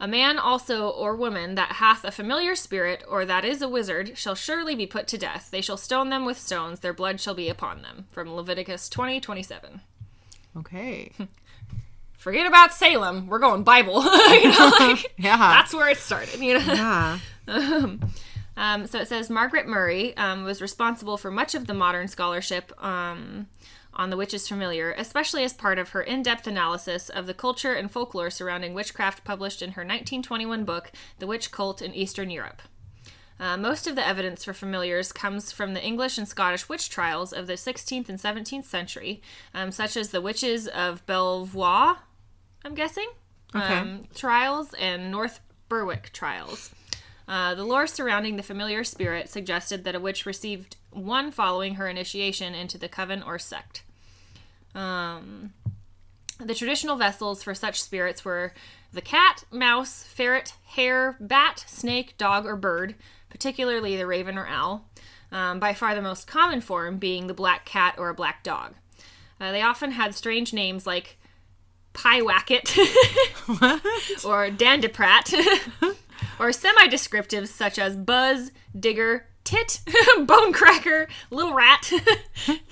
A man also or woman that hath a familiar spirit, or that is a wizard, shall surely be put to death. They shall stone them with stones, their blood shall be upon them. From Leviticus twenty twenty seven. Okay. Forget about Salem. We're going Bible. you know, like, Yeah. that's where it started. You know. yeah. Um, so it says Margaret Murray um, was responsible for much of the modern scholarship um, on the witch's familiar, especially as part of her in depth analysis of the culture and folklore surrounding witchcraft published in her 1921 book, The Witch Cult in Western Europe. Uh, most of the evidence for familiars comes from the English and Scottish witch trials of the 16th and 17th century, um, such as the witches of Belvoir, I'm guessing. Okay. um, trials and North Berwick trials. Uh, the lore surrounding the familiar spirit suggested that a witch received one following her initiation into the coven or sect. Um, the traditional vessels for such spirits were the cat, mouse, ferret, hare, bat, snake, dog, or bird, particularly the raven or owl. Um, by far the most common form being the black cat or a black dog. Uh, they often had strange names like Pyewacket or Dandiprat, or semi descriptives such as Buzz, Digger, Tit, Bonecracker, Little Rat,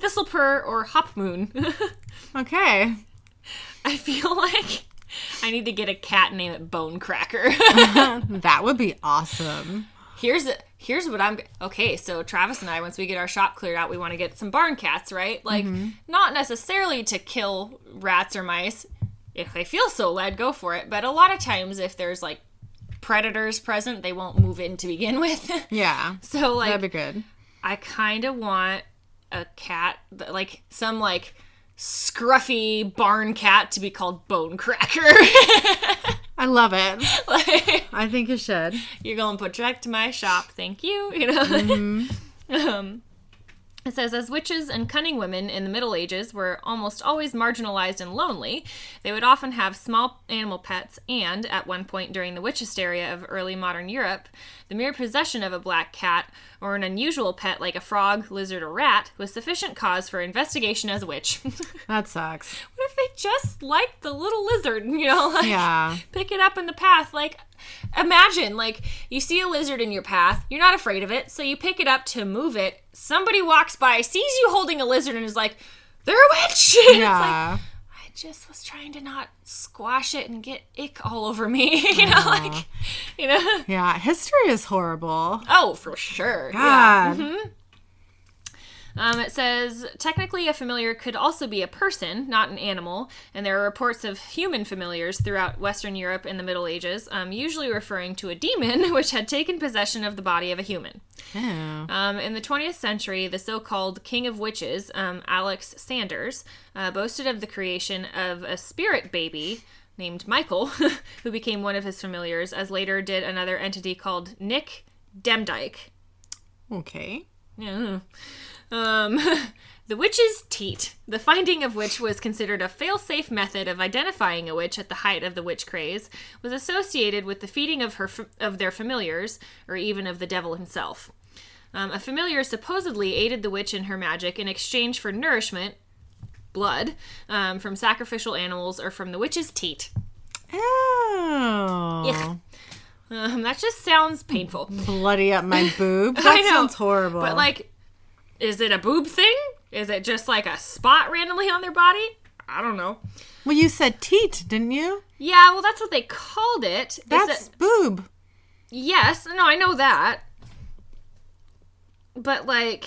Thistlepurr, or Hop Moon. Okay. I feel like I need to get a cat and name it Bonecracker. That would be awesome. Here's a, here's what I'm okay. So Travis and I, once we get our shop cleared out, we want to get some barn cats, right? Like mm-hmm. not necessarily to kill rats or mice. If they feel so led, go for it. But a lot of times, if there's like predators present, they won't move in to begin with. Yeah. so like, That'd be good. I kind of want a cat, that- like some like scruffy barn cat, to be called Bonecracker. I love it. like, I think you should. you're going to to my shop, thank you. You know. um, it says, as witches and cunning women in the Middle Ages were almost always marginalized and lonely, they would often have small animal pets, and at one point during the witch hysteria of early modern Europe, the mere possession of a black cat or an unusual pet like a frog, lizard, or rat was sufficient cause for investigation as a witch. That sucks. What if they just liked the little lizard? You know, like Yeah. pick it up in the path. Like, imagine, like, you see a lizard in your path, you're not afraid of it, so you pick it up to move it. Somebody walks by, sees you holding a lizard, and is like, they're a witch! And it's like, Yeah. Just was trying to not squash it and get ick all over me. you know, like, you know? Yeah. History is horrible. Oh, for sure. Yeah. God. Mm-hmm. Um, it says technically a familiar could also be a person, not an animal, and there are reports of human familiars throughout Western Europe in the Middle Ages, um, usually referring to a demon which had taken possession of the body of a human. Yeah. Um, in the 20th century, the so called King of Witches, um, Alex Sanders, uh, boasted of the creation of a spirit baby named Michael, who became one of his familiars, as later did another entity called Nick Demdike. Okay. Yeah. Um, the witch's teat, the finding of which was considered a fail-safe method of identifying a witch at the height of the witch craze, was associated with the feeding of her of their familiars, or even of the devil himself. Um, a familiar supposedly aided the witch in her magic in exchange for nourishment, blood, um, from sacrificial animals or from the witch's teat. Oh. Um, that just sounds painful. Bloody up my boob. That I know, sounds horrible. But like, is it a boob thing? Is it just like a spot randomly on their body? I don't know. well, you said teat, didn't you? Yeah, well, that's what they called it. That's it- boob. yes. No, I know that. But like,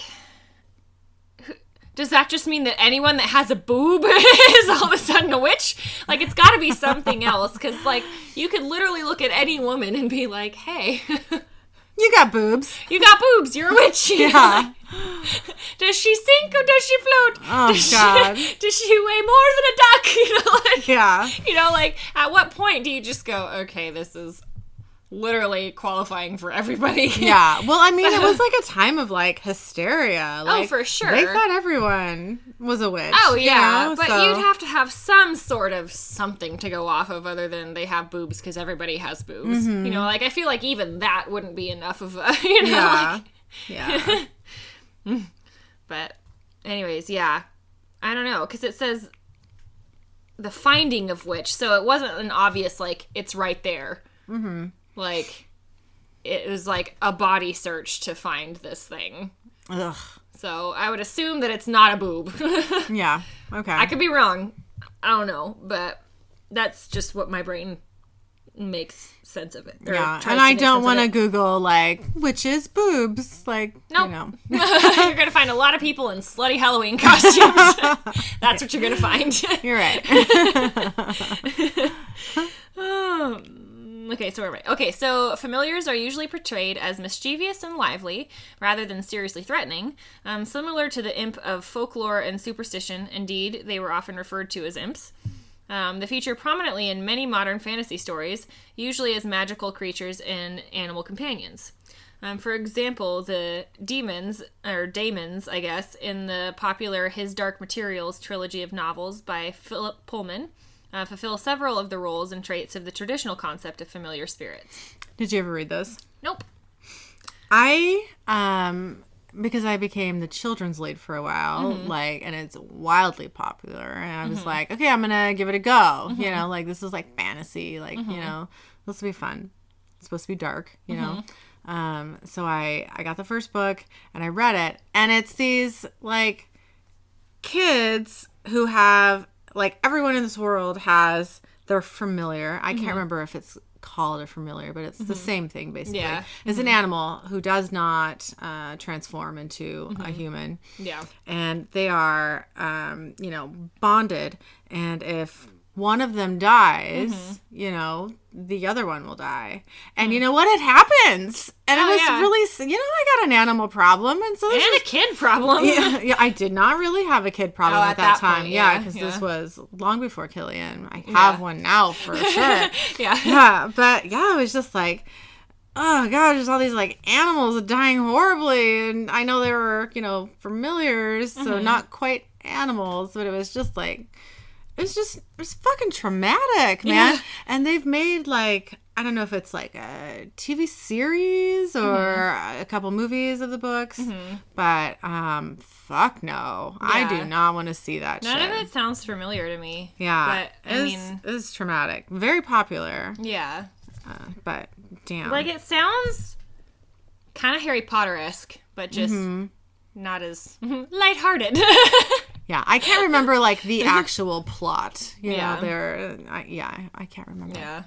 does that just mean that anyone that has a boob is all of a sudden a witch? Like, it's got to be something else because like you could literally look at any woman and be like, "Hey, You got boobs. you got boobs. You're a witch." Yeah. does she sink or does she float? Oh, does God. She, does she weigh more than a duck? You know, like, Yeah. you know, like at what point do you just go, okay, this is literally qualifying for everybody? Yeah. Well, I mean, it was like a time of like hysteria. Like, Oh, for sure. They thought everyone was a witch. Oh you yeah, know, but so- you'd have to have some sort of something to go off of other than they have boobs because everybody has boobs. Mm-hmm. You know, like I feel like even that wouldn't be enough of a you know. Yeah. Like, yeah. But, anyways, yeah. I don't know, because it says the finding of which, so it wasn't an obvious, like, it's right there. Mm-hmm. Like, it was like a body search to find this thing. Ugh. So I would assume that it's not a boob. Yeah. Okay. I could be wrong. I don't know, but that's just what my brain makes sense of it. yeah. And I don't want to. Google like witches boobs. Like, Nope. you know. you're gonna find a lot of people in slutty Halloween costumes. That's what you're gonna find. You're right. Um, okay, so we're right. Okay, so familiars are usually portrayed as mischievous and lively rather than seriously threatening. Um, similar to the imp of folklore and superstition, indeed, they were often referred to as imps. Um, they feature prominently in many modern fantasy stories, usually as magical creatures and animal companions. Um, for example, the demons, or daemons, I guess, in the popular His Dark Materials trilogy of novels by Philip Pullman, uh, fulfill several of the roles and traits of the traditional concept of familiar spirits. Did you ever read those? Nope. I um because I became the children's lead for a while, like, and it's wildly popular, and I was like, okay, I'm gonna give it a go. You know, like this is like fantasy, like you know, this will be fun. It's supposed to be dark, you know. Um, so I I got the first book and I read it, and it's these like kids who have like everyone in this world has their familiar. I can't remember if it's called a familiar, but it's the same thing basically. Yeah. It's an animal who does not uh, transform into a human, Yeah. and they are, um, you know, bonded. And if one of them dies, Mm-hmm. you know, the other one will die. And you know what? It happens. And Oh, it was yeah. really, you know, I got an animal problem, and so this And was a kid problem. yeah, yeah, I did not really have a kid problem Oh, at, at that, that time. point, yeah, because yeah. this was long before Killian. I have one now for sure. yeah. yeah, but yeah, it was just like, oh god, there's all these like animals dying horribly, and I know they were, you know, familiars, so Mm-hmm. not quite animals, but it was just like, it was just, it's fucking traumatic, man. Yeah. And they've made like. I don't know if it's like a TV series or Mm-hmm. a couple movies of the books, but um, fuck no, I do not want to see that None shit. of it sounds familiar to me. yeah, But I it's, mean, it's traumatic, very popular, yeah. uh, but damn, Like it sounds kind of Harry Potter esque, but just Mm-hmm. not as lighthearted. yeah, I can't remember like the actual plot. You Yeah. know, there, I, yeah, I can't remember. yeah.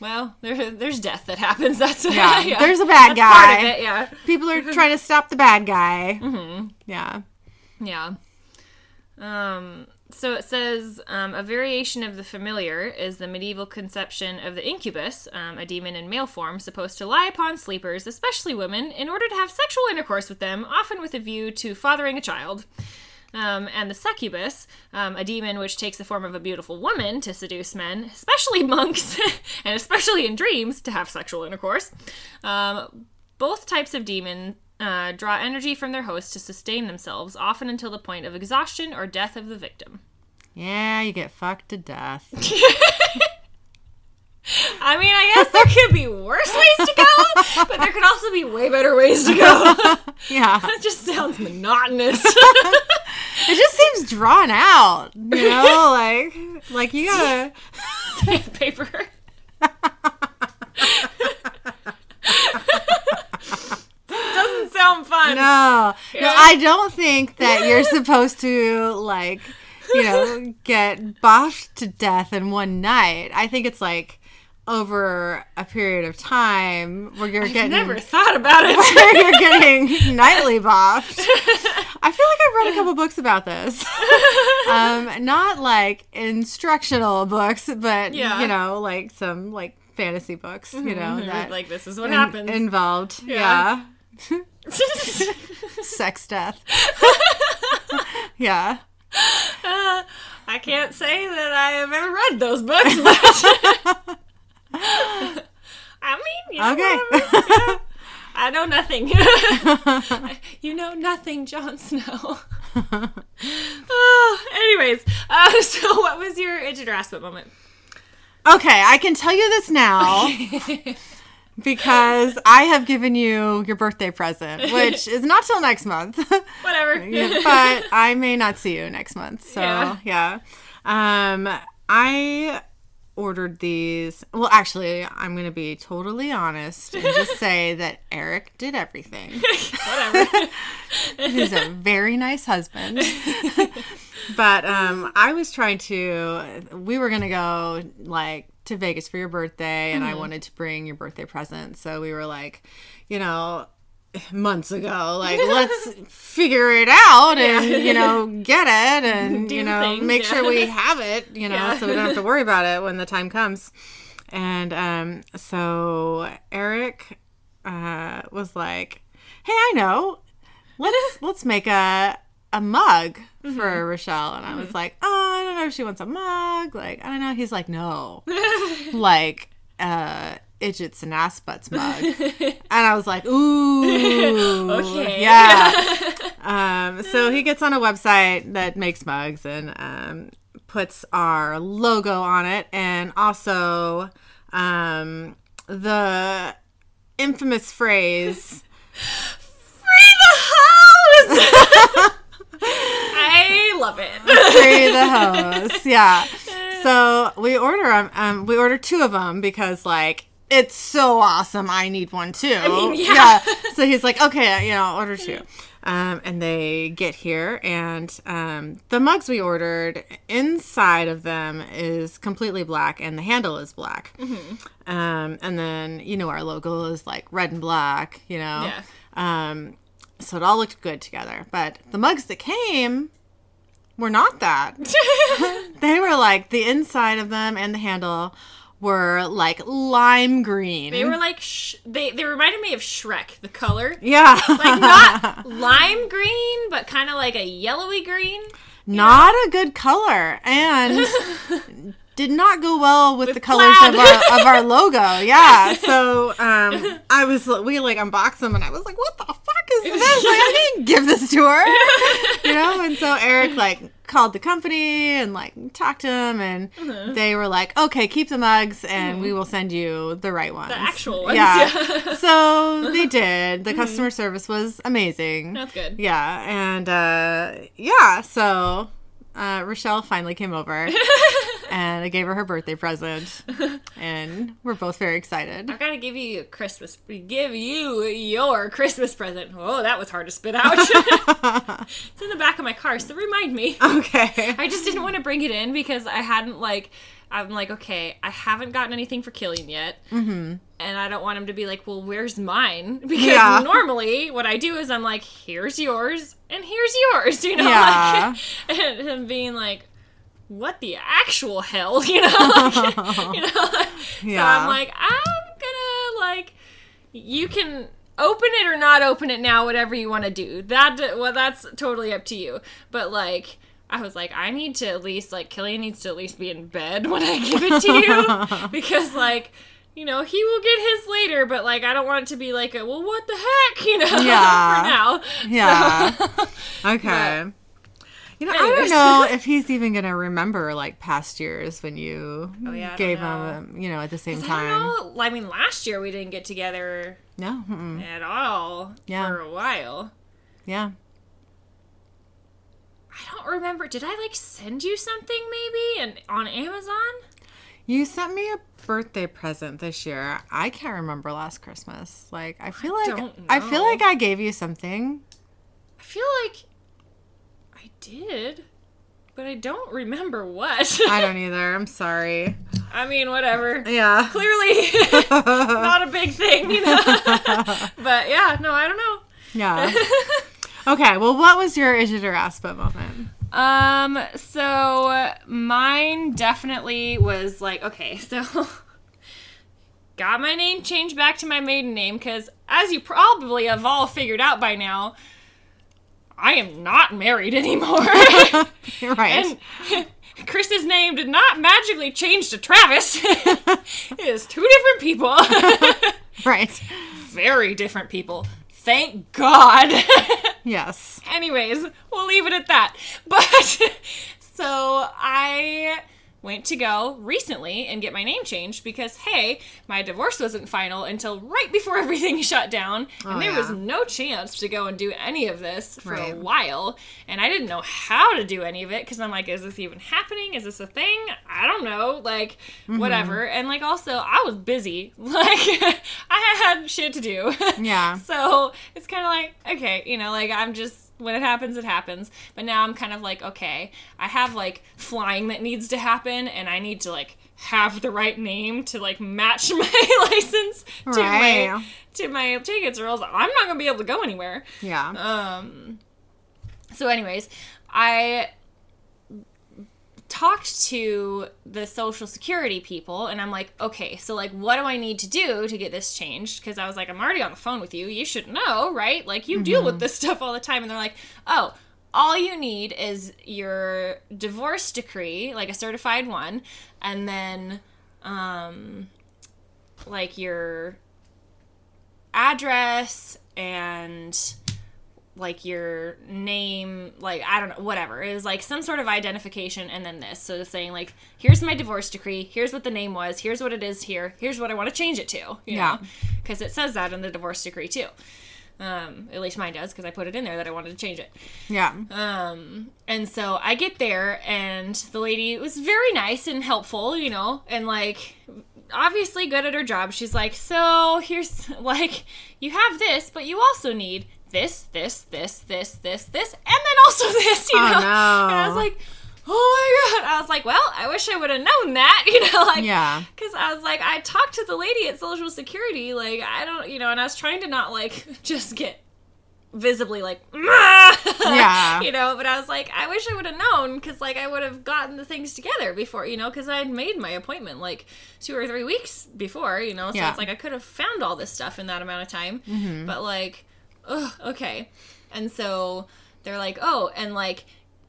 Well, there, there's death that happens. That's Yeah, there's a bad That's part of guy. it. Yeah. People are trying to stop the bad guy. Mm-hmm. Yeah. Yeah. Um, so it says um, a variation of the familiar is the medieval conception of the incubus, um, a demon in male form supposed to lie upon sleepers, especially women, in order to have sexual intercourse with them, often with a view to fathering a child. Um, and the succubus, um, a demon which takes the form of a beautiful woman to seduce men, especially monks, and especially in dreams to have sexual intercourse. Um, both types of demon uh, draw energy from their host to sustain themselves, often until the point of exhaustion or death of the victim. Yeah, you get fucked to death. I mean, I guess there could be worse ways to go, but there could also be way better ways to go. yeah. That just sounds monotonous. It just seems drawn out, you know, like like you gotta Paper. Doesn't sound fun. no. Yeah. No, I don't think that you're supposed to like, you know, get boffed to death in one night. I think it's like over a period of time where you're getting Never thought about it. where you're getting nightly boffed. I feel like I've read a couple books about this. Um, not like instructional books, but Yeah. you know, like some like fantasy books, you know, that like this is what in- happens. involved. Yeah. Yeah. Sex death. yeah. Uh, I can't say that I have ever read those books, but I mean, you know, Okay. whatever, yeah. I know nothing. you know nothing, Jon Snow. oh, anyways, uh, so what was your itch Rasput moment? Okay, I can tell you this now because I have given you your birthday present, which is not till next month. Whatever. But I may not see you next month. So Yeah. yeah. Um I ordered these. Well, actually, I'm going to be totally honest and just say that Eric did everything. Whatever. He's a very nice husband. but um I was trying to we were going to go like to Vegas for your birthday and I wanted to bring your birthday present. So we were like, you know, months ago. Like, let's figure it out and, you know, get it and, Do you know, things, make yeah. sure we have it, you know, Yeah. so we don't have to worry about it when the time comes. And um, so Eric uh, was like, hey, I know. Let's let's make a a mug for Rochelle. And I was like, oh, I don't know if she wants a mug. Like, I don't know. He's like, no. like, uh, Idgits and ass butts mug. and I was like, ooh. Okay. Yeah. um, so he gets on a website that makes mugs and um, puts our logo on it and also um, the infamous phrase Free the house! I love it. free the hose. Yeah. So we order them. Um, we order two of them because like it's so awesome. I need one too. mean, yeah. So he's like, okay, you know, I'll order two. Um, and they get here, and um, the mugs we ordered inside of them is completely black, and the handle is black. Mm-hmm. Um, and then you know our logo is like red and black. You know. Yeah. Um, so it all looked good together. But the mugs that came were not that. they were like the inside of them and the handle were like lime green. They were like sh- they they reminded me of Shrek, the color. yeah, Like not lime green, but kind of like a yellowy green. not a good color, and did not go well with, the colors plaid. of our of our logo. Yeah, so um, I was we like unboxed them, and I was like, "What the fuck is this? Like, I didn't give this to her," you know. And so Eric like called the company and like talked to them, and Uh-huh. they were like, "Okay, keep the mugs, and we will send you the right ones, Mm-hmm. The actual ones. Yeah. Yeah. so they did. The customer service was amazing. That's good. Yeah, and uh, yeah, so uh, Rochelle finally came over, and I gave her her birthday present, and we're both very excited. I gotta give you a Christmas. Give you your Christmas present. Oh, that was hard to spit out. it's in the back of my car, so remind me. Okay. I just didn't want to bring it in because I hadn't like. I'm like, okay, I haven't gotten anything for Killian yet, mm-hmm. and I don't want him to be like, well, where's mine? Because Yeah. normally, what I do is I'm like, here's yours, and here's yours, you know, Yeah. like, and him being like, what the actual hell, you know, you know. So I'm like, I'm gonna like, you can open it or not open it now, whatever you want to do. That well, that's totally up to you. But like, I was like, I need to at least like, Killian needs to at least be in bed when I give it to you because like. You know, he will get his later, but like I don't want it to be like a well what the heck, you know, Yeah. for now. Yeah. So- Okay. You know, I don't know if he's even gonna remember like past years when you Oh, yeah, gave him, you know, at the same I time. don't know. I mean, last year we didn't get together No. Mm-mm. at all Yeah. for a while. Yeah. I don't remember. Did I like send you something maybe and on Amazon? You sent me a birthday present this year. I can't remember last Christmas. Like I feel like I feel like I gave you something. I feel like I did, but I don't remember what. I don't either. I'm sorry. I mean, whatever. Yeah. Clearly, not a big thing, you know. but yeah, no, I don't know. Yeah. Okay. Well, what was your or Aspa moment? Um, so mine definitely was like, okay, so got my name changed back to my maiden name because, as you probably have all figured out by now, I am not married anymore. Right. and Chris's name did not magically change to Travis. it is two different people. right. Very different people. Thank God. Yes. Anyways, we'll leave it at that. But so I went to go recently and get my name changed because hey, my divorce wasn't final until right before everything shut down, and Oh, there was no chance to go and do any of this for Right. a while, and I didn't know how to do any of it because I'm like, is this even happening? Is this a thing? I don't know, like Mm-hmm. whatever. And like also, I was busy, like I had shit to do. Yeah. So it's kind of like, okay, you know, like I'm just, when it happens, it happens. But now I'm kind of like, okay, I have like flying that needs to happen and I need to like have the right name to like match my license to my to my tickets or else I'm not gonna be able to go anywhere. Yeah. Um so anyways, I talked to the social security people and I'm like, okay, so like what do I need to do to get this changed? Because I was like, I'm already on the phone with you. You should know, right? Like you deal with this stuff all the time. And they're like, oh, all you need is your divorce decree, like a certified one, and then um like your address and like your name, like I don't know, whatever. It was like some sort of identification and then this. So saying like, here's my divorce decree, here's what the name was, here's what it is here, here's what I want to change it to. You Yeah. Because it says that in the divorce decree too. Um, at least mine does because I put it in there that I wanted to change it. Yeah. Um, and so I get there, and the lady was very nice and helpful, you know, and like obviously good at her job. She's like, So here's like, you have this, but you also need this, this, this, this, this, this, and then also this, you Oh, know? no. And I was like, Oh my god. I was like, Well, I wish I would have known that, you know, like, Yeah. because I was like, I talked to the lady at Social Security, like, I don't, you know, and I was trying to not like just get visibly like, Yeah. you know, but I was like, I wish I would have known because like I would have gotten the things together before, you know, because I had made my appointment like two or three weeks before, you know, so Yeah. it's like I could have found all this stuff in that amount of time, mm-hmm. but like, ugh, okay, and so they're like, oh, and like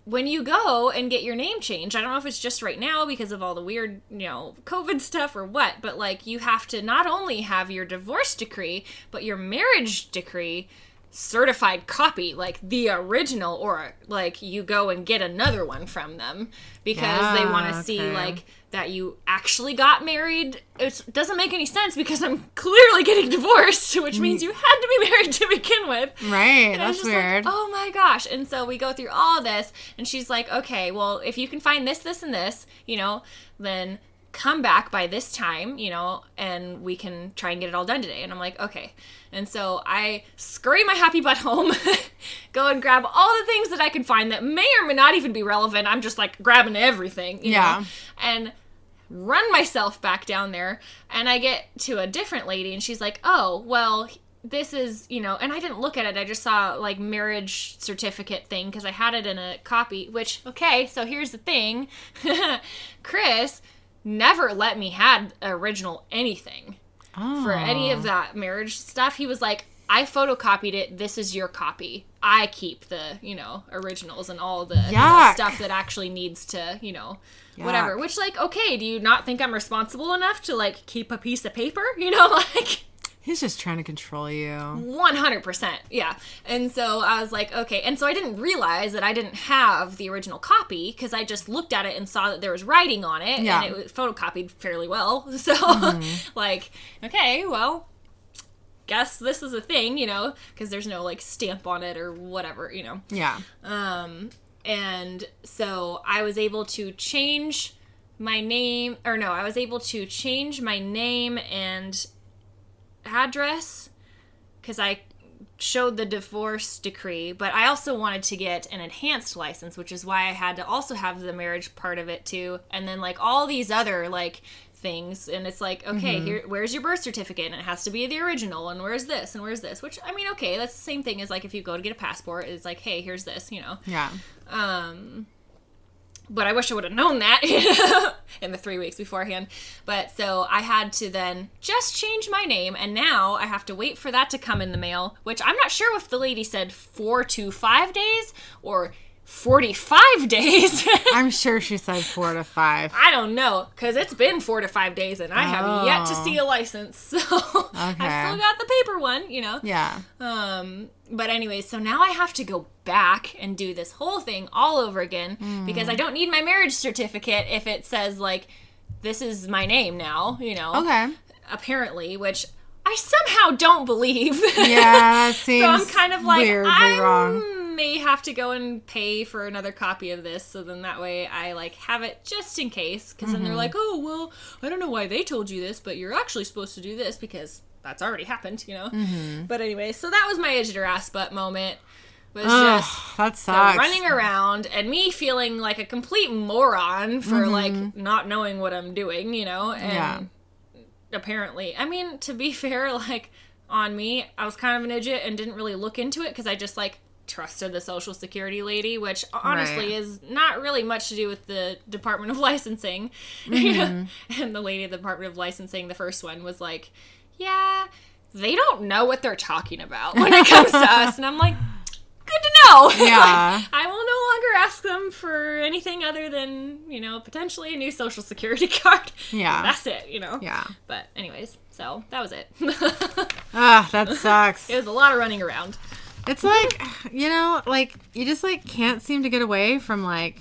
when you go and get your name changed, I don't know if it's just right now because of all the weird, you know, COVID stuff or what, but like you have to not only have your divorce decree, but your marriage decree certified copy, like the original, or like you go and get another one from them because they ah, want to Yeah, see like that you actually got married. It doesn't make any sense because I'm clearly getting divorced, which mm. means you had to be married to begin with. Right. And That's just like, weird. oh my gosh. And so we go through all this, and she's like, okay, well, if you can find this, this, and this, you know, then come back by this time, you know, and we can try and get it all done today. And I'm like, okay. And so I scurry my happy butt home, go and grab all the things that I can find that may or may not even be relevant. I'm just like grabbing everything, you Yeah. know, and run myself back down there and I get to a different lady and she's like, "Oh, well, this is, you know, and I didn't look at it. I just saw like marriage certificate thing because I had it in a copy, which okay, so here's the thing. Chris never let me had original anything oh. for any of oh. that marriage stuff. He was like, I photocopied it. This is your copy. I keep the, you know, originals and all the, Yuck. stuff that actually needs to, you know, whatever. Which, like, okay, do you not think I'm responsible enough to, like, keep a piece of paper? You know, like, He's just trying to control you. 100%. Yeah. And so I was like, okay. And so I didn't realize that I didn't have the original copy because I just looked at it and saw that there was writing on it Yeah. and it was photocopied fairly well. So, like, okay, well, guess this is a thing, you know, because there's no like stamp on it or whatever, you know. Yeah. Um, and so I was able to change my name, or no, I was able to change my name and address because I showed the divorce decree, but I also wanted to get an enhanced license, which is why I had to also have the marriage part of it too, and then like all these other like things and it's like okay here where's your birth certificate? And it has to be the original and where's this and where's this? Which i mean okay that's the same thing as like if you go to get a passport it's like hey here's this you know? Yeah. um, but I wish I would have known that in the three weeks beforehand. But so I had to then just change my name, and now I have to wait for that to come in the mail, which I'm not sure if the lady said four to five days or 45 days. I'm sure she said four to five. I don't know, because it's been four to five days, and I have yet to Oh. see a license. So I still got the paper one, you know. Yeah. Um, but anyways, so now I have to go back and do this whole thing all over again because I don't need my marriage certificate if it says like this is my name now, you know. Okay. Apparently, which I somehow don't believe. Yeah, seems so I'm kind of like weirdly I wrong. May have to go and pay for another copy of this, so then that way I like have it just in case. Because then they're Mm-hmm. like, oh well, I don't know why they told you this, but you're actually supposed to do this because that's already happened, you know. Mm-hmm. But anyway, so that was my edge your ass butt moment. Was just that sucks. running around and me feeling like a complete moron for like not knowing what I'm doing, you know? And Mm-hmm. Yeah. apparently, I mean, to be fair, like on me, I was kind of an idiot and didn't really look into it because I just like trusted the social security lady, which honestly Right. is not really much to do with the Department of Licensing. and the lady at the Department of Licensing, the first one, was like, Yeah, they don't know what they're talking about when it comes to us. And I'm like, Good good to know. Yeah. I will no longer ask them for anything other than, you know, potentially a new social security card. Yeah. That's it, you know? Yeah. But, anyways, so that was it. Ah, that sucks. it was a lot of running around. It's like, you know, like you just like can't seem to get away from like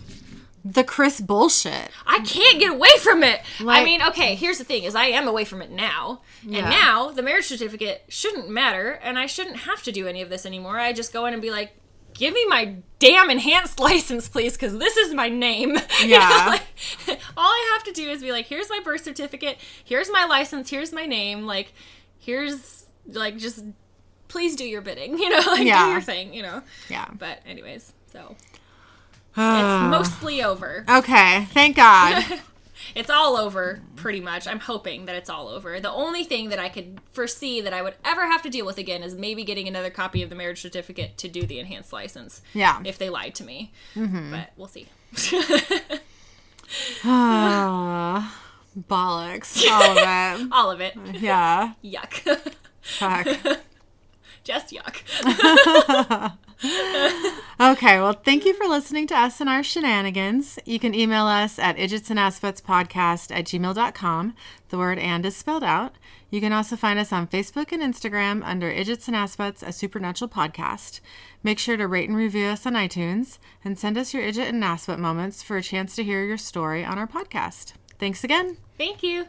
the Chris bullshit. I can't get away from it. I mean, okay, here's the thing is I am away from it now. Yeah. And now the marriage certificate shouldn't matter and I shouldn't have to do any of this anymore. I just go in and be like, "Give me my damn enhanced license, please, cuz this is my name." You know, Yeah. like, all I have to do is be like, "Here's my birth certificate. Here's my license. Here's my name. Like, here's like just please do your bidding, you know, like Yeah. do your thing, you know." Yeah. But anyways, so it's mostly over. okay, thank God. It's all over, pretty much. I'm hoping that it's all over. The only thing that I could foresee that I would ever have to deal with again is maybe getting another copy of the marriage certificate to do the enhanced license. Yeah. If they lied to me. Mm-hmm. But we'll see. Ah, bollocks. All of it. all of it. Yeah. Yuck. Fuck. Just yuck. Okay, well, thank you for listening to us and our shenanigans. You can email us at idiotsandaspettspodcast at gmail.com. The word and is spelled out. You can also find us on Facebook and Instagram under Idiots and Aspets, a supernatural podcast. Make sure to rate and review us on iTunes and send us your Idiot and Aspet moments for a chance to hear your story on our podcast. Thanks again. Thank you.